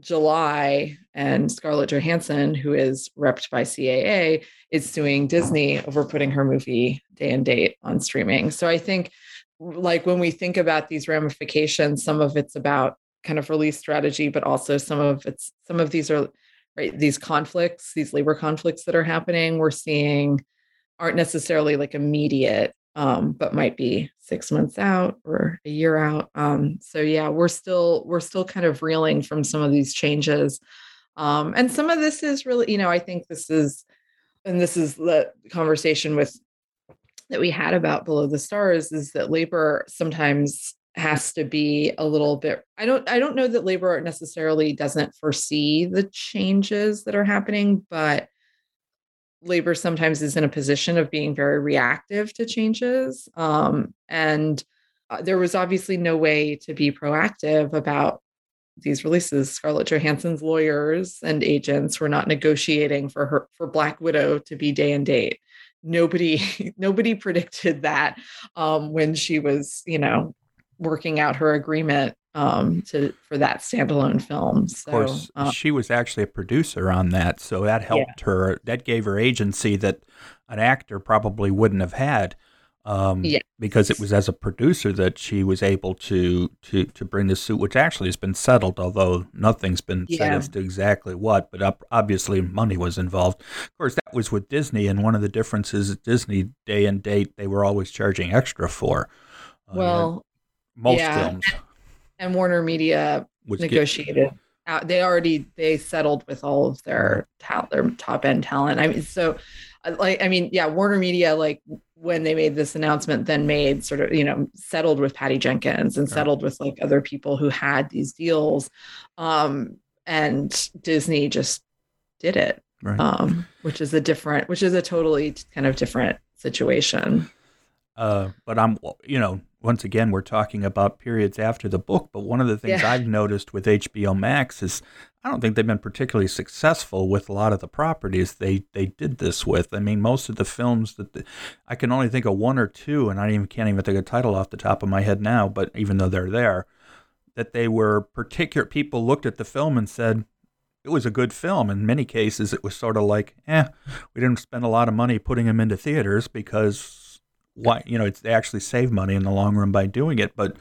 [SPEAKER 2] July, and Scarlett Johansson, who is repped by CAA, is suing Disney over putting her movie day and date on streaming. So I think, like, when we think about these ramifications, some of it's about kind of release strategy, but also some of it's some of these are right these conflicts, these labor conflicts that are happening. We're seeing aren't necessarily like immediate um, but might be six months out or a year out. Um, so yeah, we're still we're still kind of reeling from some of these changes, um, and some of this is really, you know, I think this is, and this is the conversation with that we had about below the stars is that labor sometimes has to be a little bit i don't i don't know that labor necessarily doesn't foresee the changes that are happening but labor sometimes is in a position of being very reactive to changes. Um, and uh, there was obviously no way to be proactive about these releases. Scarlett Johansson's lawyers and agents were not negotiating for her for Black Widow to be day and date. Nobody, *laughs* nobody predicted that um, when she was, you know, working out her agreement um, to for that standalone film. So,
[SPEAKER 1] of course,
[SPEAKER 2] um,
[SPEAKER 1] she was actually a producer on that, so that helped yeah. her. That gave her agency that an actor probably wouldn't have had. Um, yeah. because it was as a producer that she was able to to to bring the suit, which actually has been settled, although nothing's been yeah. said as to exactly what. But obviously, money was involved. Of course, that was with Disney, and one of the differences at Disney day and date they were always charging extra for.
[SPEAKER 2] Uh, well,
[SPEAKER 1] most
[SPEAKER 2] yeah.
[SPEAKER 1] films
[SPEAKER 2] and Warner Media
[SPEAKER 1] was get-
[SPEAKER 2] negotiated out. They already they settled with all of their talent, their top end talent. I mean, so uh, like I mean, yeah, Warner Media like when they made this announcement, then made sort of you know settled with Patty Jenkins and settled with like other people who had these deals, um, and Disney just did it,
[SPEAKER 1] Right.
[SPEAKER 2] um, which is a different, which is a totally kind of different situation.
[SPEAKER 1] Uh, but I'm, you know, once again, we're talking about periods after the book. But one of the things
[SPEAKER 2] Yeah.
[SPEAKER 1] I've noticed with HBO Max is I don't think they've been particularly successful with a lot of the properties they, they did this with. I mean, most of the films that the, I can only think of one or two, and I even can't even think of a title off the top of my head now. But even though they're there, that they were particular. People looked at the film and said it was a good film. In many cases, it was sort of like, eh, we didn't spend a lot of money putting them into theaters because why you know it's they actually save money in the long run by doing it. But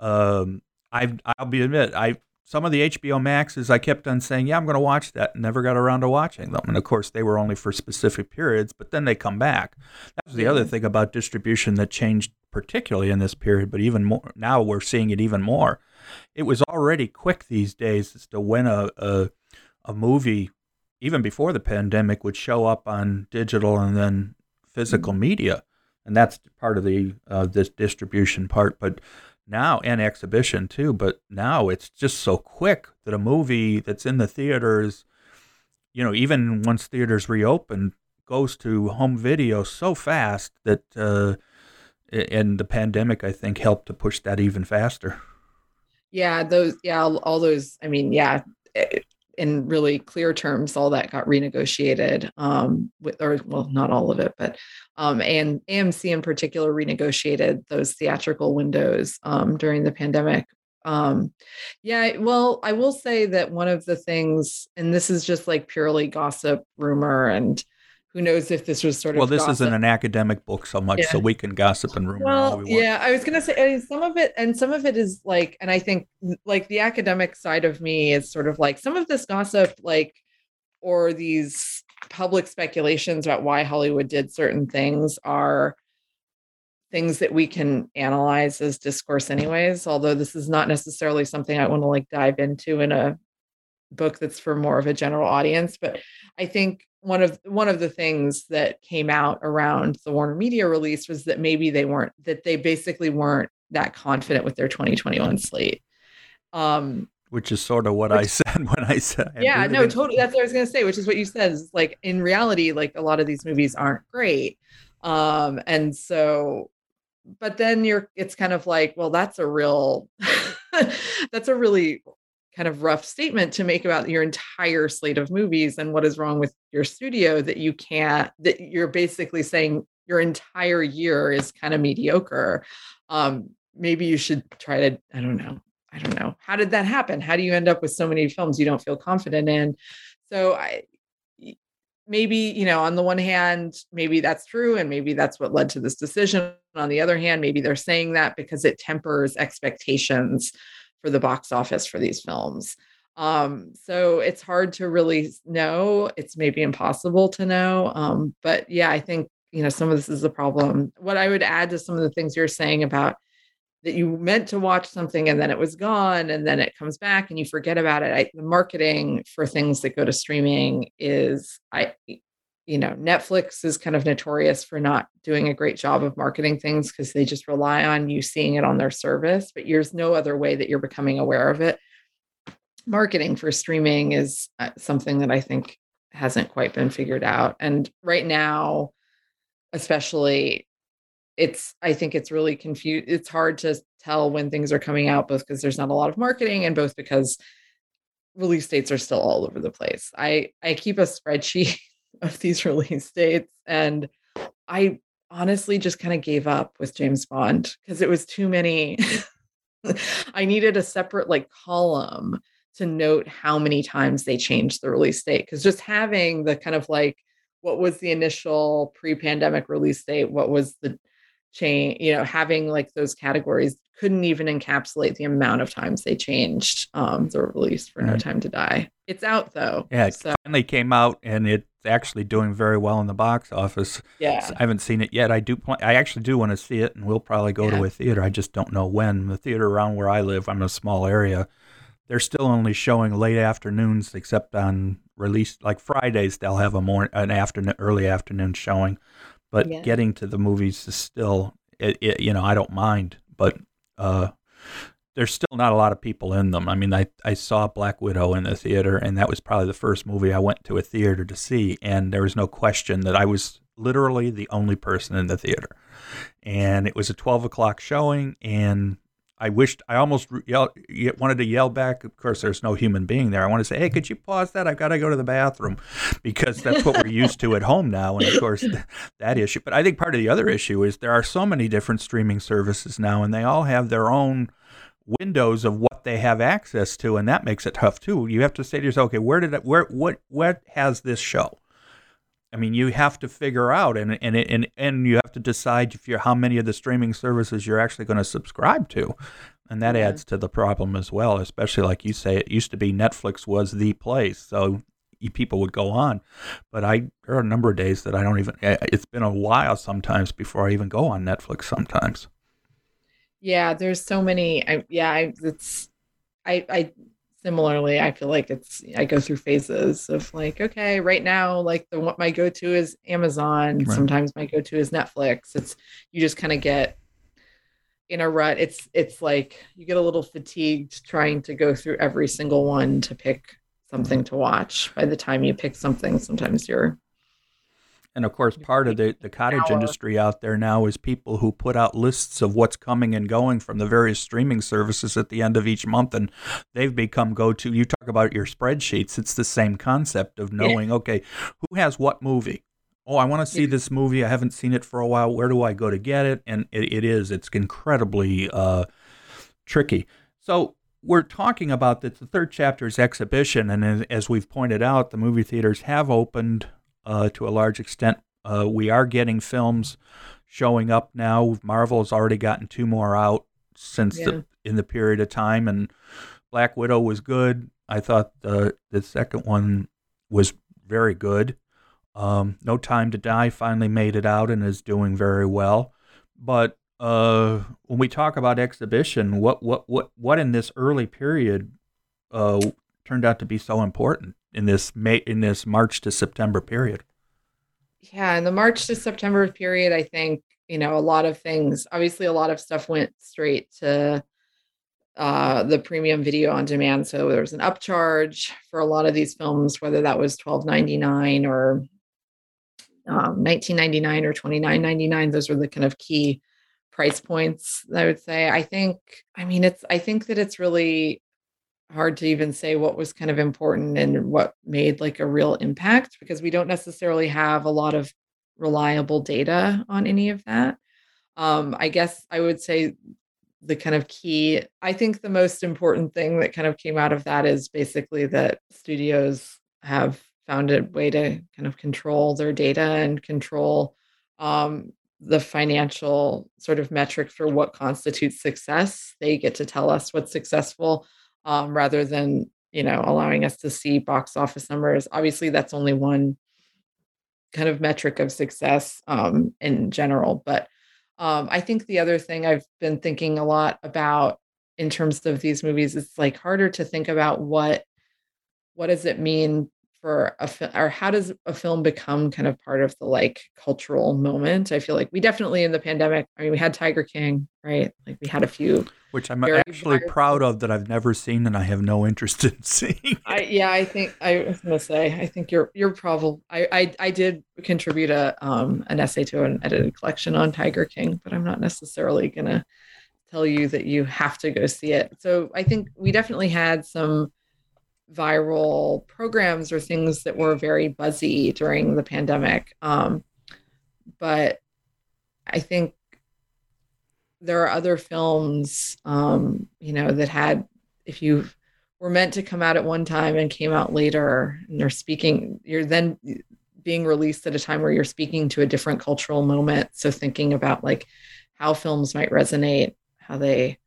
[SPEAKER 1] um i i'll be admit i some of the hbo maxes i kept on saying yeah i'm going to watch that. Never got around to watching them. And of course they were only for specific periods but then they come back. That was the other thing about distribution that changed particularly in this period but even more now we're seeing it even more. It was already quick these days as to when a a, a movie even before the pandemic would show up on digital and then physical media and that's part of the uh, this distribution part. But now and exhibition too. But now it's just so quick that a movie that's in the theaters, you know, even once theaters reopen, goes to home video so fast that. Uh, and the pandemic, I think, helped to push that even faster.
[SPEAKER 2] Yeah, those, yeah, all, those, I mean, yeah, eh, in really clear terms, all that got renegotiated. Um, with, or well, not all of it, but um, and AMC in particular renegotiated those theatrical windows um, during the pandemic. Um, yeah, well, I will say that one of the things, and this is just like purely gossip, rumor, and who knows if this was sort of
[SPEAKER 1] Well, this
[SPEAKER 2] gossip.
[SPEAKER 1] isn't an academic book so much, so we can gossip and rumor all
[SPEAKER 2] Well,
[SPEAKER 1] we want.
[SPEAKER 2] yeah, I was gonna say I mean, some of it, and some of it is like, and I think like the academic side of me is sort of like some of this gossip, like, or these public speculations about why Hollywood did certain things are things that we can analyze as discourse anyways although this is not necessarily something i want to like dive into in a book that's for more of a general audience but i think one of one of the things that came out around the warner media release was that maybe they weren't that they basically weren't that confident with their 2021 slate um
[SPEAKER 1] Which is sort of what I said *laughs* when I said. I
[SPEAKER 2] yeah no totally that's what i was going to say which is what you said is like in reality like a lot of these movies aren't great um and so but then you're it's kind of like well that's a real *laughs* that's a really kind of rough statement to make about your entire slate of movies and what is wrong with your studio that you can't that you're basically saying your entire year is kind of mediocre. Um maybe you should try to i don't know i don't know. How did that happen? How do you end up with so many films you don't feel confident in? So i maybe you know on the one hand maybe that's true and maybe that's what led to this decision. On the other hand maybe they're saying that because it tempers expectations for the box office for these films um so it's hard to really know it's maybe impossible to know um but yeah i think you know some of this is a problem what i would add to some of the things you're saying about that you meant to watch something and then it was gone and then it comes back and you forget about it. I, the marketing for things that go to streaming is I you know, Netflix is kind of notorious for not doing a great job of marketing things because they just rely on you seeing it on their service, but there's no other way that you're becoming aware of it. Marketing for streaming is uh, something that I think hasn't quite been figured out. And right now, especially it's i think it's really confused it's hard to tell when things are coming out both because there's not a lot of marketing and both because release dates are still all over the place i i keep a spreadsheet *laughs* of these *laughs* release dates and i honestly just kind of gave up with james bond because it was too many *laughs* i needed a separate like column to note how many times they changed the release date because just having the kind of like what was the initial pre-pandemic release date what was the change you know having like those categories couldn't even encapsulate the amount of times they changed um the release for no time to die it's out though
[SPEAKER 1] Yeah, it
[SPEAKER 2] so
[SPEAKER 1] finally came out, and it's actually doing very well in the box office.
[SPEAKER 2] yeah
[SPEAKER 1] I haven't seen it yet. I do. Pl- I actually do want to see it, and we'll probably go
[SPEAKER 2] Yeah.
[SPEAKER 1] to a theater. I just don't know when. The theater around where I live, I'm in a small area. they're still only showing late afternoons, except on release like Fridays. They'll have a more an afternoon, early afternoon showing. But
[SPEAKER 2] Yeah.
[SPEAKER 1] getting to the movies is still, it, it, you know, I don't mind, but uh, there's still not a lot of people in them. I mean, I, I saw Black Widow in the theater, and that was probably the first movie I went to a theater to see, and there was no question that I was literally the only person in the theater. And it was a 12 o'clock showing, and I wished I almost re- yell, wanted to yell back. Of course, there's no human being there. I want to say, "Hey, could you pause that? I've got to go to the bathroom," because that's what we're used to at home now. And of course, that issue. But I think part of the other issue is there are so many different streaming services now, and they all have their own windows of what they have access to, and that makes it tough too. You have to say to yourself, "Okay, where did it? Where what what has this show?" I mean, you have to figure out, and and and and you have to decide if you're how many of the streaming services you're actually going to subscribe to, and that mm-hmm. adds to the problem as well. Especially like you say, it used to be Netflix was the place, so people would go on, but I there are a number of days that I don't even. It's been a while sometimes before I even go on Netflix. Sometimes.
[SPEAKER 2] Yeah, there's so many. I, yeah, I, it's. I, I similarly, I feel like it's. I go through phases of like, okay, right now, like the what my go to is Amazon.
[SPEAKER 1] Right.
[SPEAKER 2] Sometimes my go to is Netflix. It's you just kind of get in a rut. It's it's like you get a little fatigued trying to go through every single one to pick something to watch. By the time you pick something, sometimes you're
[SPEAKER 1] And of course, part of the, the cottage industry out there now is people who put out lists of what's coming and going from the various streaming services at the end of each month. And they've become go to. You talk about your spreadsheets, it's the same concept of knowing, okay, who has what movie? Oh, I want to see
[SPEAKER 2] Yeah.
[SPEAKER 1] this movie. I haven't seen it for a while. Where do I go to get it? And it, it is, it's incredibly uh, tricky. So, we're talking about that the third chapter's exhibition, and as we've pointed out, the movie theaters have opened uh, to a large extent. Uh, we are getting films showing up now. Marvel has already gotten two more out since
[SPEAKER 2] Yeah.
[SPEAKER 1] the in the period of time, and Black Widow was good. I thought the the second one was very good. Um, no Time to Die finally made it out and is doing very well. But uh, when we talk about exhibition, what what what what in this early period uh, turned out to be so important in this May in this March to September period?
[SPEAKER 2] yeah in the march to september period i think you know a lot of things obviously a lot of stuff went straight to uh, the premium video on demand. So there was an upcharge for a lot of these films whether that was 12.99 or um, 19.99 or 29.99 those were the kind of key price points i would say. I think i mean it's i think that it's really hard to even say what was kind of important and what made like a real impact because we don't necessarily have a lot of reliable data on any of that. Um, I guess I would say the kind of key, I think the most important thing that kind of came out of that is basically that studios have found a way to kind of control their data and control um, the financial sort of metric for what constitutes success. They get to tell us what's successful um, rather than you know allowing us to see box office numbers. Obviously, that's only one kind of metric of success um, in general. But um, I think the other thing I've been thinking a lot about in terms of these movies, it's like harder to think about what what does it mean for a film or how does a film become kind of part of the like cultural moment i feel like we definitely in the pandemic i mean we had tiger king right like we had a few
[SPEAKER 1] Which I'm actually
[SPEAKER 2] viral.
[SPEAKER 1] proud of that I've never seen and I have no interest *laughs* in seeing.
[SPEAKER 2] I yeah, I think I was gonna say I think you're you're probably I, I I did contribute a um an essay to an edited collection on Tiger King, but I'm not necessarily gonna tell you that you have to go see it. So I think we definitely had some viral programs or things that were very buzzy during the pandemic. Um, but I think there are other films, um, you know, that had, if you were meant to come out at one time and came out later, and they're speaking, you're then being released at a time where you're speaking to a different cultural moment. So thinking about like how films might resonate, how they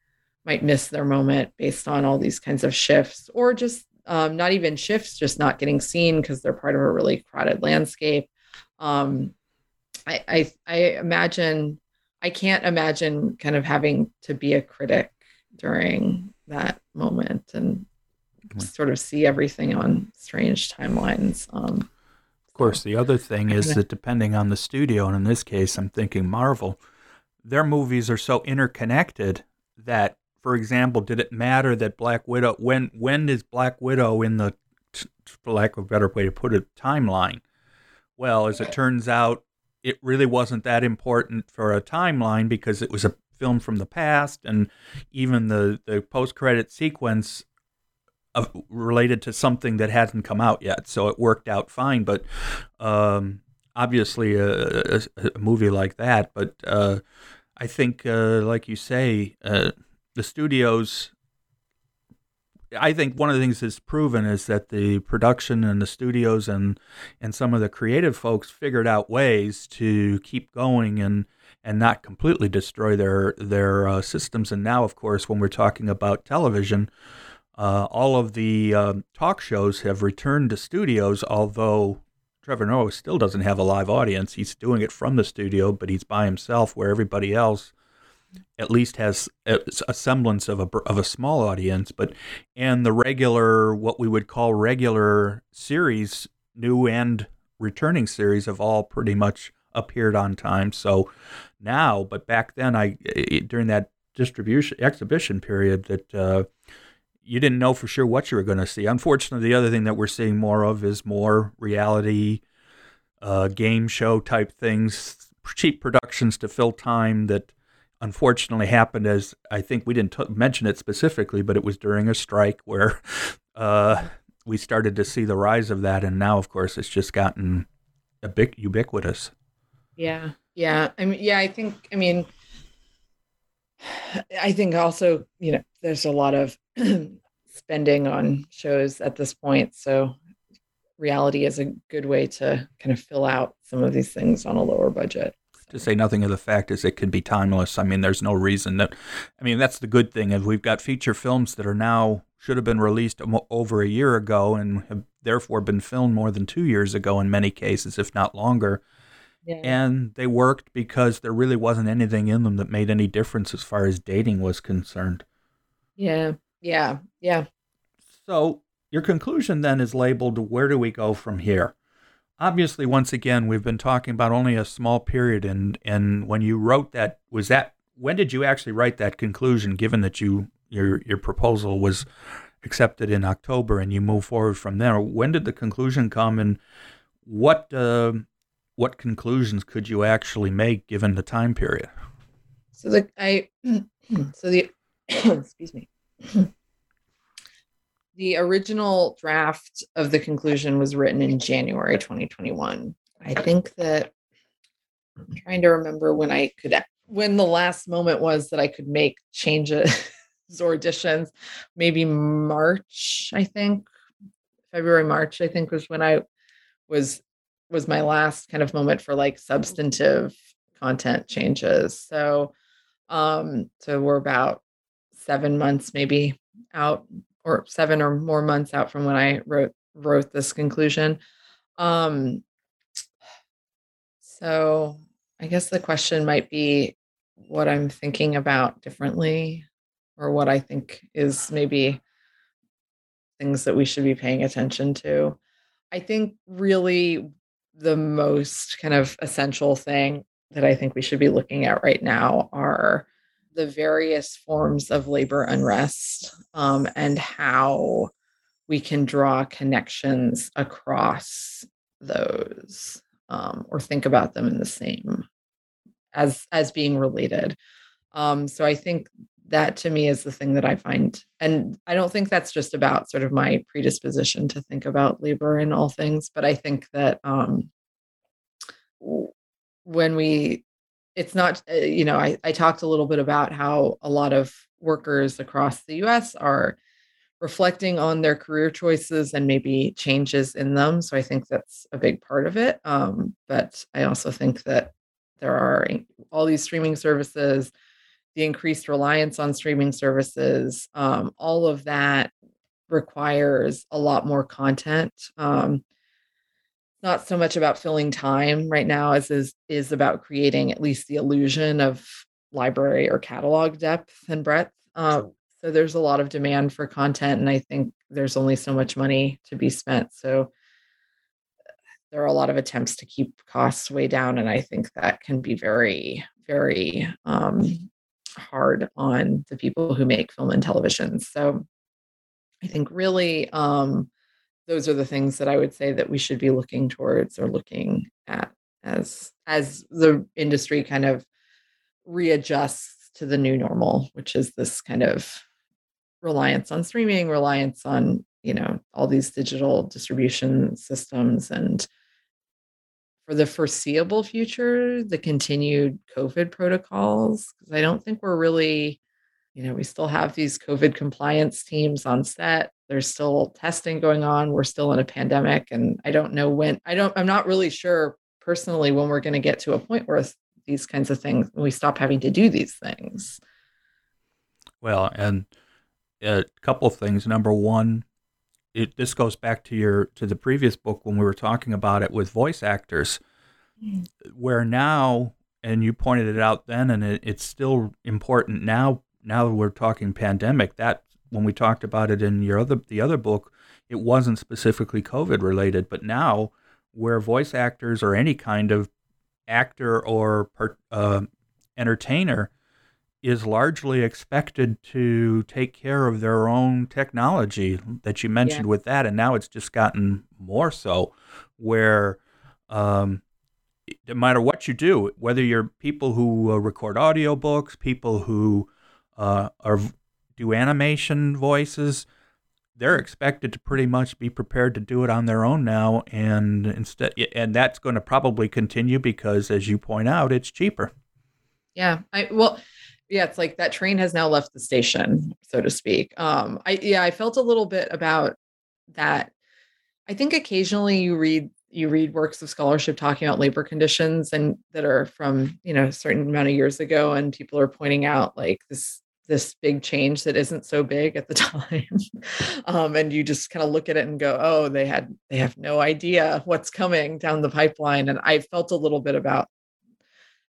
[SPEAKER 2] might miss their moment based on all these kinds of shifts, or just um, not even shifts, just not getting seen because they're part of a really crowded landscape. Um, I, I I imagine I can't imagine kind of having to be a critic during that moment and sort of see everything on strange timelines. Um,
[SPEAKER 1] of course, the other thing is that depending on the studio, and in this case, I'm thinking Marvel, their movies are so interconnected that, for example, did it matter that Black Widow when when is Black Widow in the, for lack of a better way to put it, timeline? Well, as it turns out, it really wasn't that important for a timeline because it was a film from the past, and even the the post credit sequence of, related to something that hasn't come out yet, so it worked out fine. But um, obviously, a, a, a, movie like that, but uh, I think, uh, like you say, uh, the studios. I think one of the things that's proven is that the production and the studios and and some of the creative folks figured out ways to keep going and and not completely destroy their their uh, systems. And now, of course, when we're talking about television, uh, all of the um, talk shows have returned to studios, although Trevor Noah still doesn't have a live audience. He's doing it from the studio, but he's by himself, where everybody else at least has a, semblance of a of a small audience. But and the regular, what we would call regular series, new and returning series, have all pretty much appeared on time. So now, but back then, I during that distribution exhibition period that. Uh, you didn't know for sure what you were going to see. Unfortunately, the other thing that we're seeing more of is more reality, uh, game show type things, cheap productions to fill time that unfortunately happened as I think we didn't t- mention it specifically, but it was during a strike where uh, we started to see the rise of that. And now, of course, it's just gotten a bit ubiquitous.
[SPEAKER 2] Yeah. Yeah. I mean, yeah, I think, I mean, I think also, you know, there's a lot of *clears throat* spending on shows at this point. So reality is a good way to kind of fill out some of these things on a lower budget.
[SPEAKER 1] To say nothing of the fact is it can be timeless. I mean, there's no reason that. I mean, that's the good thing. Is we've got feature films that are now should have been released over a year ago and have therefore been filmed more than two years ago in many cases, if not longer. Yeah. And they worked because there really wasn't anything in them that made any difference as far as dating was concerned.
[SPEAKER 2] Yeah. Yeah. Yeah.
[SPEAKER 1] So your conclusion then is labeled Where do we go from here? Obviously, once again, we've been talking about only a small period. And, and when you wrote that, was that when did you actually write that conclusion, given that you your, your proposal was accepted in October and you move forward from there? When did the conclusion come and what uh, what conclusions could you actually make given the time period?
[SPEAKER 2] So the I *clears throat* so the *coughs* excuse me. The original draft of the conclusion was written in January 2021. I think that I'm trying to remember when I could when the last moment was that I could make changes *laughs* or additions. Maybe March, I think. February, March, I think was when I was was my last kind of moment for like substantive content changes. So um so we're about 7 months maybe out or 7 or more months out from when I wrote wrote this conclusion. Um so I guess the question might be what I'm thinking about differently or what I think is maybe things that we should be paying attention to. I think really the most kind of essential thing that I think we should be looking at right now are the various forms of labor unrest um, and how we can draw connections across those um, or think about them in the same as as being related um, so i think that to me is the thing that I find. And I don't think that's just about sort of my predisposition to think about labor in all things, but I think that um, when we, it's not, uh, you know, I, I talked a little bit about how a lot of workers across the US are reflecting on their career choices and maybe changes in them. So I think that's a big part of it. Um, but I also think that there are all these streaming services the increased reliance on streaming services, um, all of that requires a lot more content. Um, not so much about filling time right now as is is about creating at least the illusion of library or catalog depth and breadth. Um, so there's a lot of demand for content and i think there's only so much money to be spent. So there are a lot of attempts to keep costs way down and i think that can be very very um, hard on the people who make film and television. So i think really um, those are the things that i would say that we should be looking towards or looking at as as the industry kind of readjusts to the new normal which is this kind of reliance on streaming reliance on you know all these digital distribution systems. And for the foreseeable future the continued covid protocols because i don't think we're really you know we still have these covid compliance teams on set there's still testing going on we're still in a pandemic and i don't know when i don't i'm not really sure personally when we're going to get to a point where these kinds of things we stop having to do these things
[SPEAKER 1] well and a couple of things number one it, this goes back to your to the previous book when we were talking about it with voice actors mm. where now and you pointed it out then and it, it's still important now now that we're talking pandemic that when we talked about it in your other the other book it wasn't specifically covid related but now where voice actors or any kind of actor or uh, entertainer is largely expected to take care of their own technology that you mentioned yeah. with that, and now it's just gotten more so, where um, no matter what you do, whether you're people who uh, record audiobooks, people who uh, are do animation voices, they're expected to pretty much be prepared to do it on their own now, and instead, and that's going to probably continue because, as you point out, it's cheaper.
[SPEAKER 2] Yeah, I well yeah, it's like that train has now left the station, so to speak. Um, I yeah, I felt a little bit about that. I think occasionally you read you read works of scholarship talking about labor conditions and that are from you know a certain amount of years ago, and people are pointing out like this this big change that isn't so big at the *laughs* time um, and you just kind of look at it and go oh they had they have no idea what's coming down the pipeline and i felt a little bit about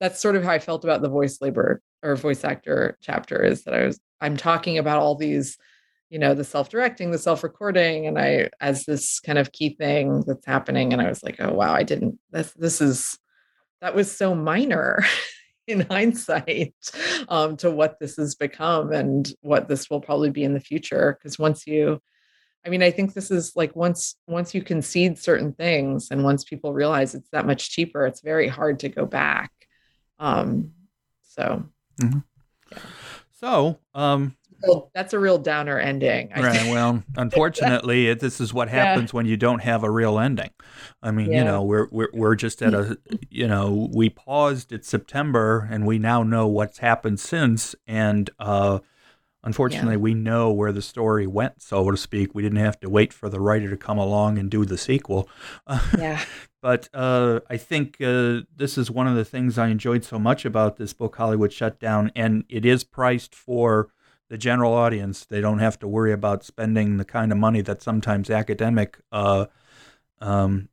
[SPEAKER 2] that's sort of how i felt about the voice labor or voice actor chapter is that I was I'm talking about all these, you know, the self-directing, the self-recording, and I as this kind of key thing that's happening. And I was like, oh wow, I didn't this this is that was so minor *laughs* *laughs* in hindsight um, to what this has become and what this will probably be in the future. Because once you I mean, I think this is like once once you concede certain things and once people realize it's that much cheaper, it's very hard to go back. Um, so Mm-hmm.
[SPEAKER 1] Yeah. So, um,
[SPEAKER 2] that's a real downer ending.
[SPEAKER 1] I right. Well, *laughs* unfortunately, it, this is what happens yeah. when you don't have a real ending. I mean, yeah. you know, we're, we're we're just at a, you know, we paused at September, and we now know what's happened since, and uh, unfortunately, yeah. we know where the story went, so to speak. We didn't have to wait for the writer to come along and do the sequel. *laughs*
[SPEAKER 2] Yeah.
[SPEAKER 1] But uh, I think uh, this is one of the things I enjoyed so much about this book, Hollywood Shutdown, and it is priced for the general audience. They don't have to worry about spending the kind of money that sometimes academic uh, um,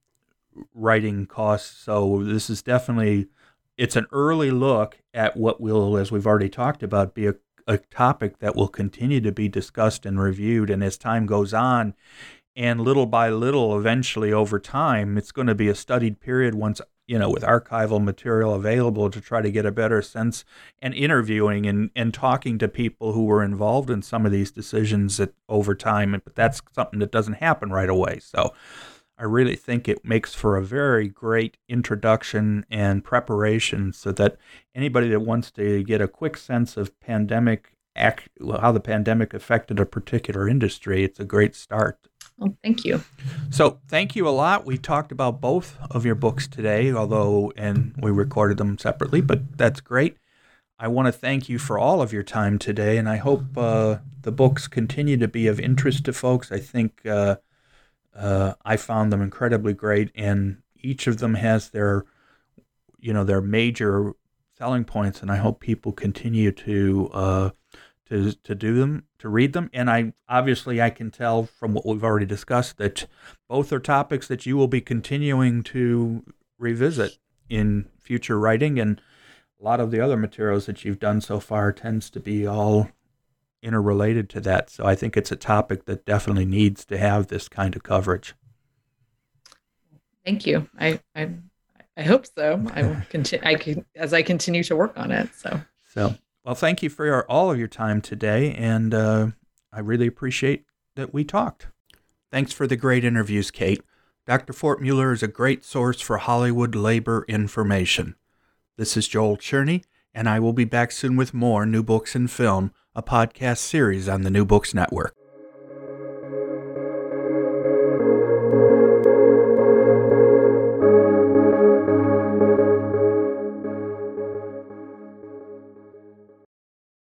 [SPEAKER 1] writing costs. So this is definitely it's an early look at what will, as we've already talked about, be a, a topic that will continue to be discussed and reviewed. And as time goes on, and little by little eventually over time it's going to be a studied period once you know with archival material available to try to get a better sense and interviewing and, and talking to people who were involved in some of these decisions at, over time. But that's something that doesn't happen right away. So i really think it makes for a very great introduction and preparation so that anybody that wants to get a quick sense of pandemic act, how the pandemic affected a particular industry it's a great start
[SPEAKER 2] well, thank you.
[SPEAKER 1] So, thank you a lot. We talked about both of your books today, although, and we recorded them separately, but that's great. I want to thank you for all of your time today, and I hope uh, the books continue to be of interest to folks. I think uh, uh, I found them incredibly great, and each of them has their, you know, their major selling points, and I hope people continue to uh, to to do them, to read them. And I obviously I can tell from what we've already discussed that both are topics that you will be continuing to revisit in future writing and a lot of the other materials that you've done so far tends to be all interrelated to that. So I think it's a topic that definitely needs to have this kind of coverage.
[SPEAKER 2] Thank you. I I, I hope so. I will continue. I can as I continue to work on it. So
[SPEAKER 1] so well, thank you for your, all of your time today, and uh, I really appreciate that we talked. Thanks for the great interviews, Kate. Dr. Fortmueller is a great source for Hollywood labor information. This is Joel Tscherne, and I will be back soon with more New Books and Film, a podcast series on the New Books Network.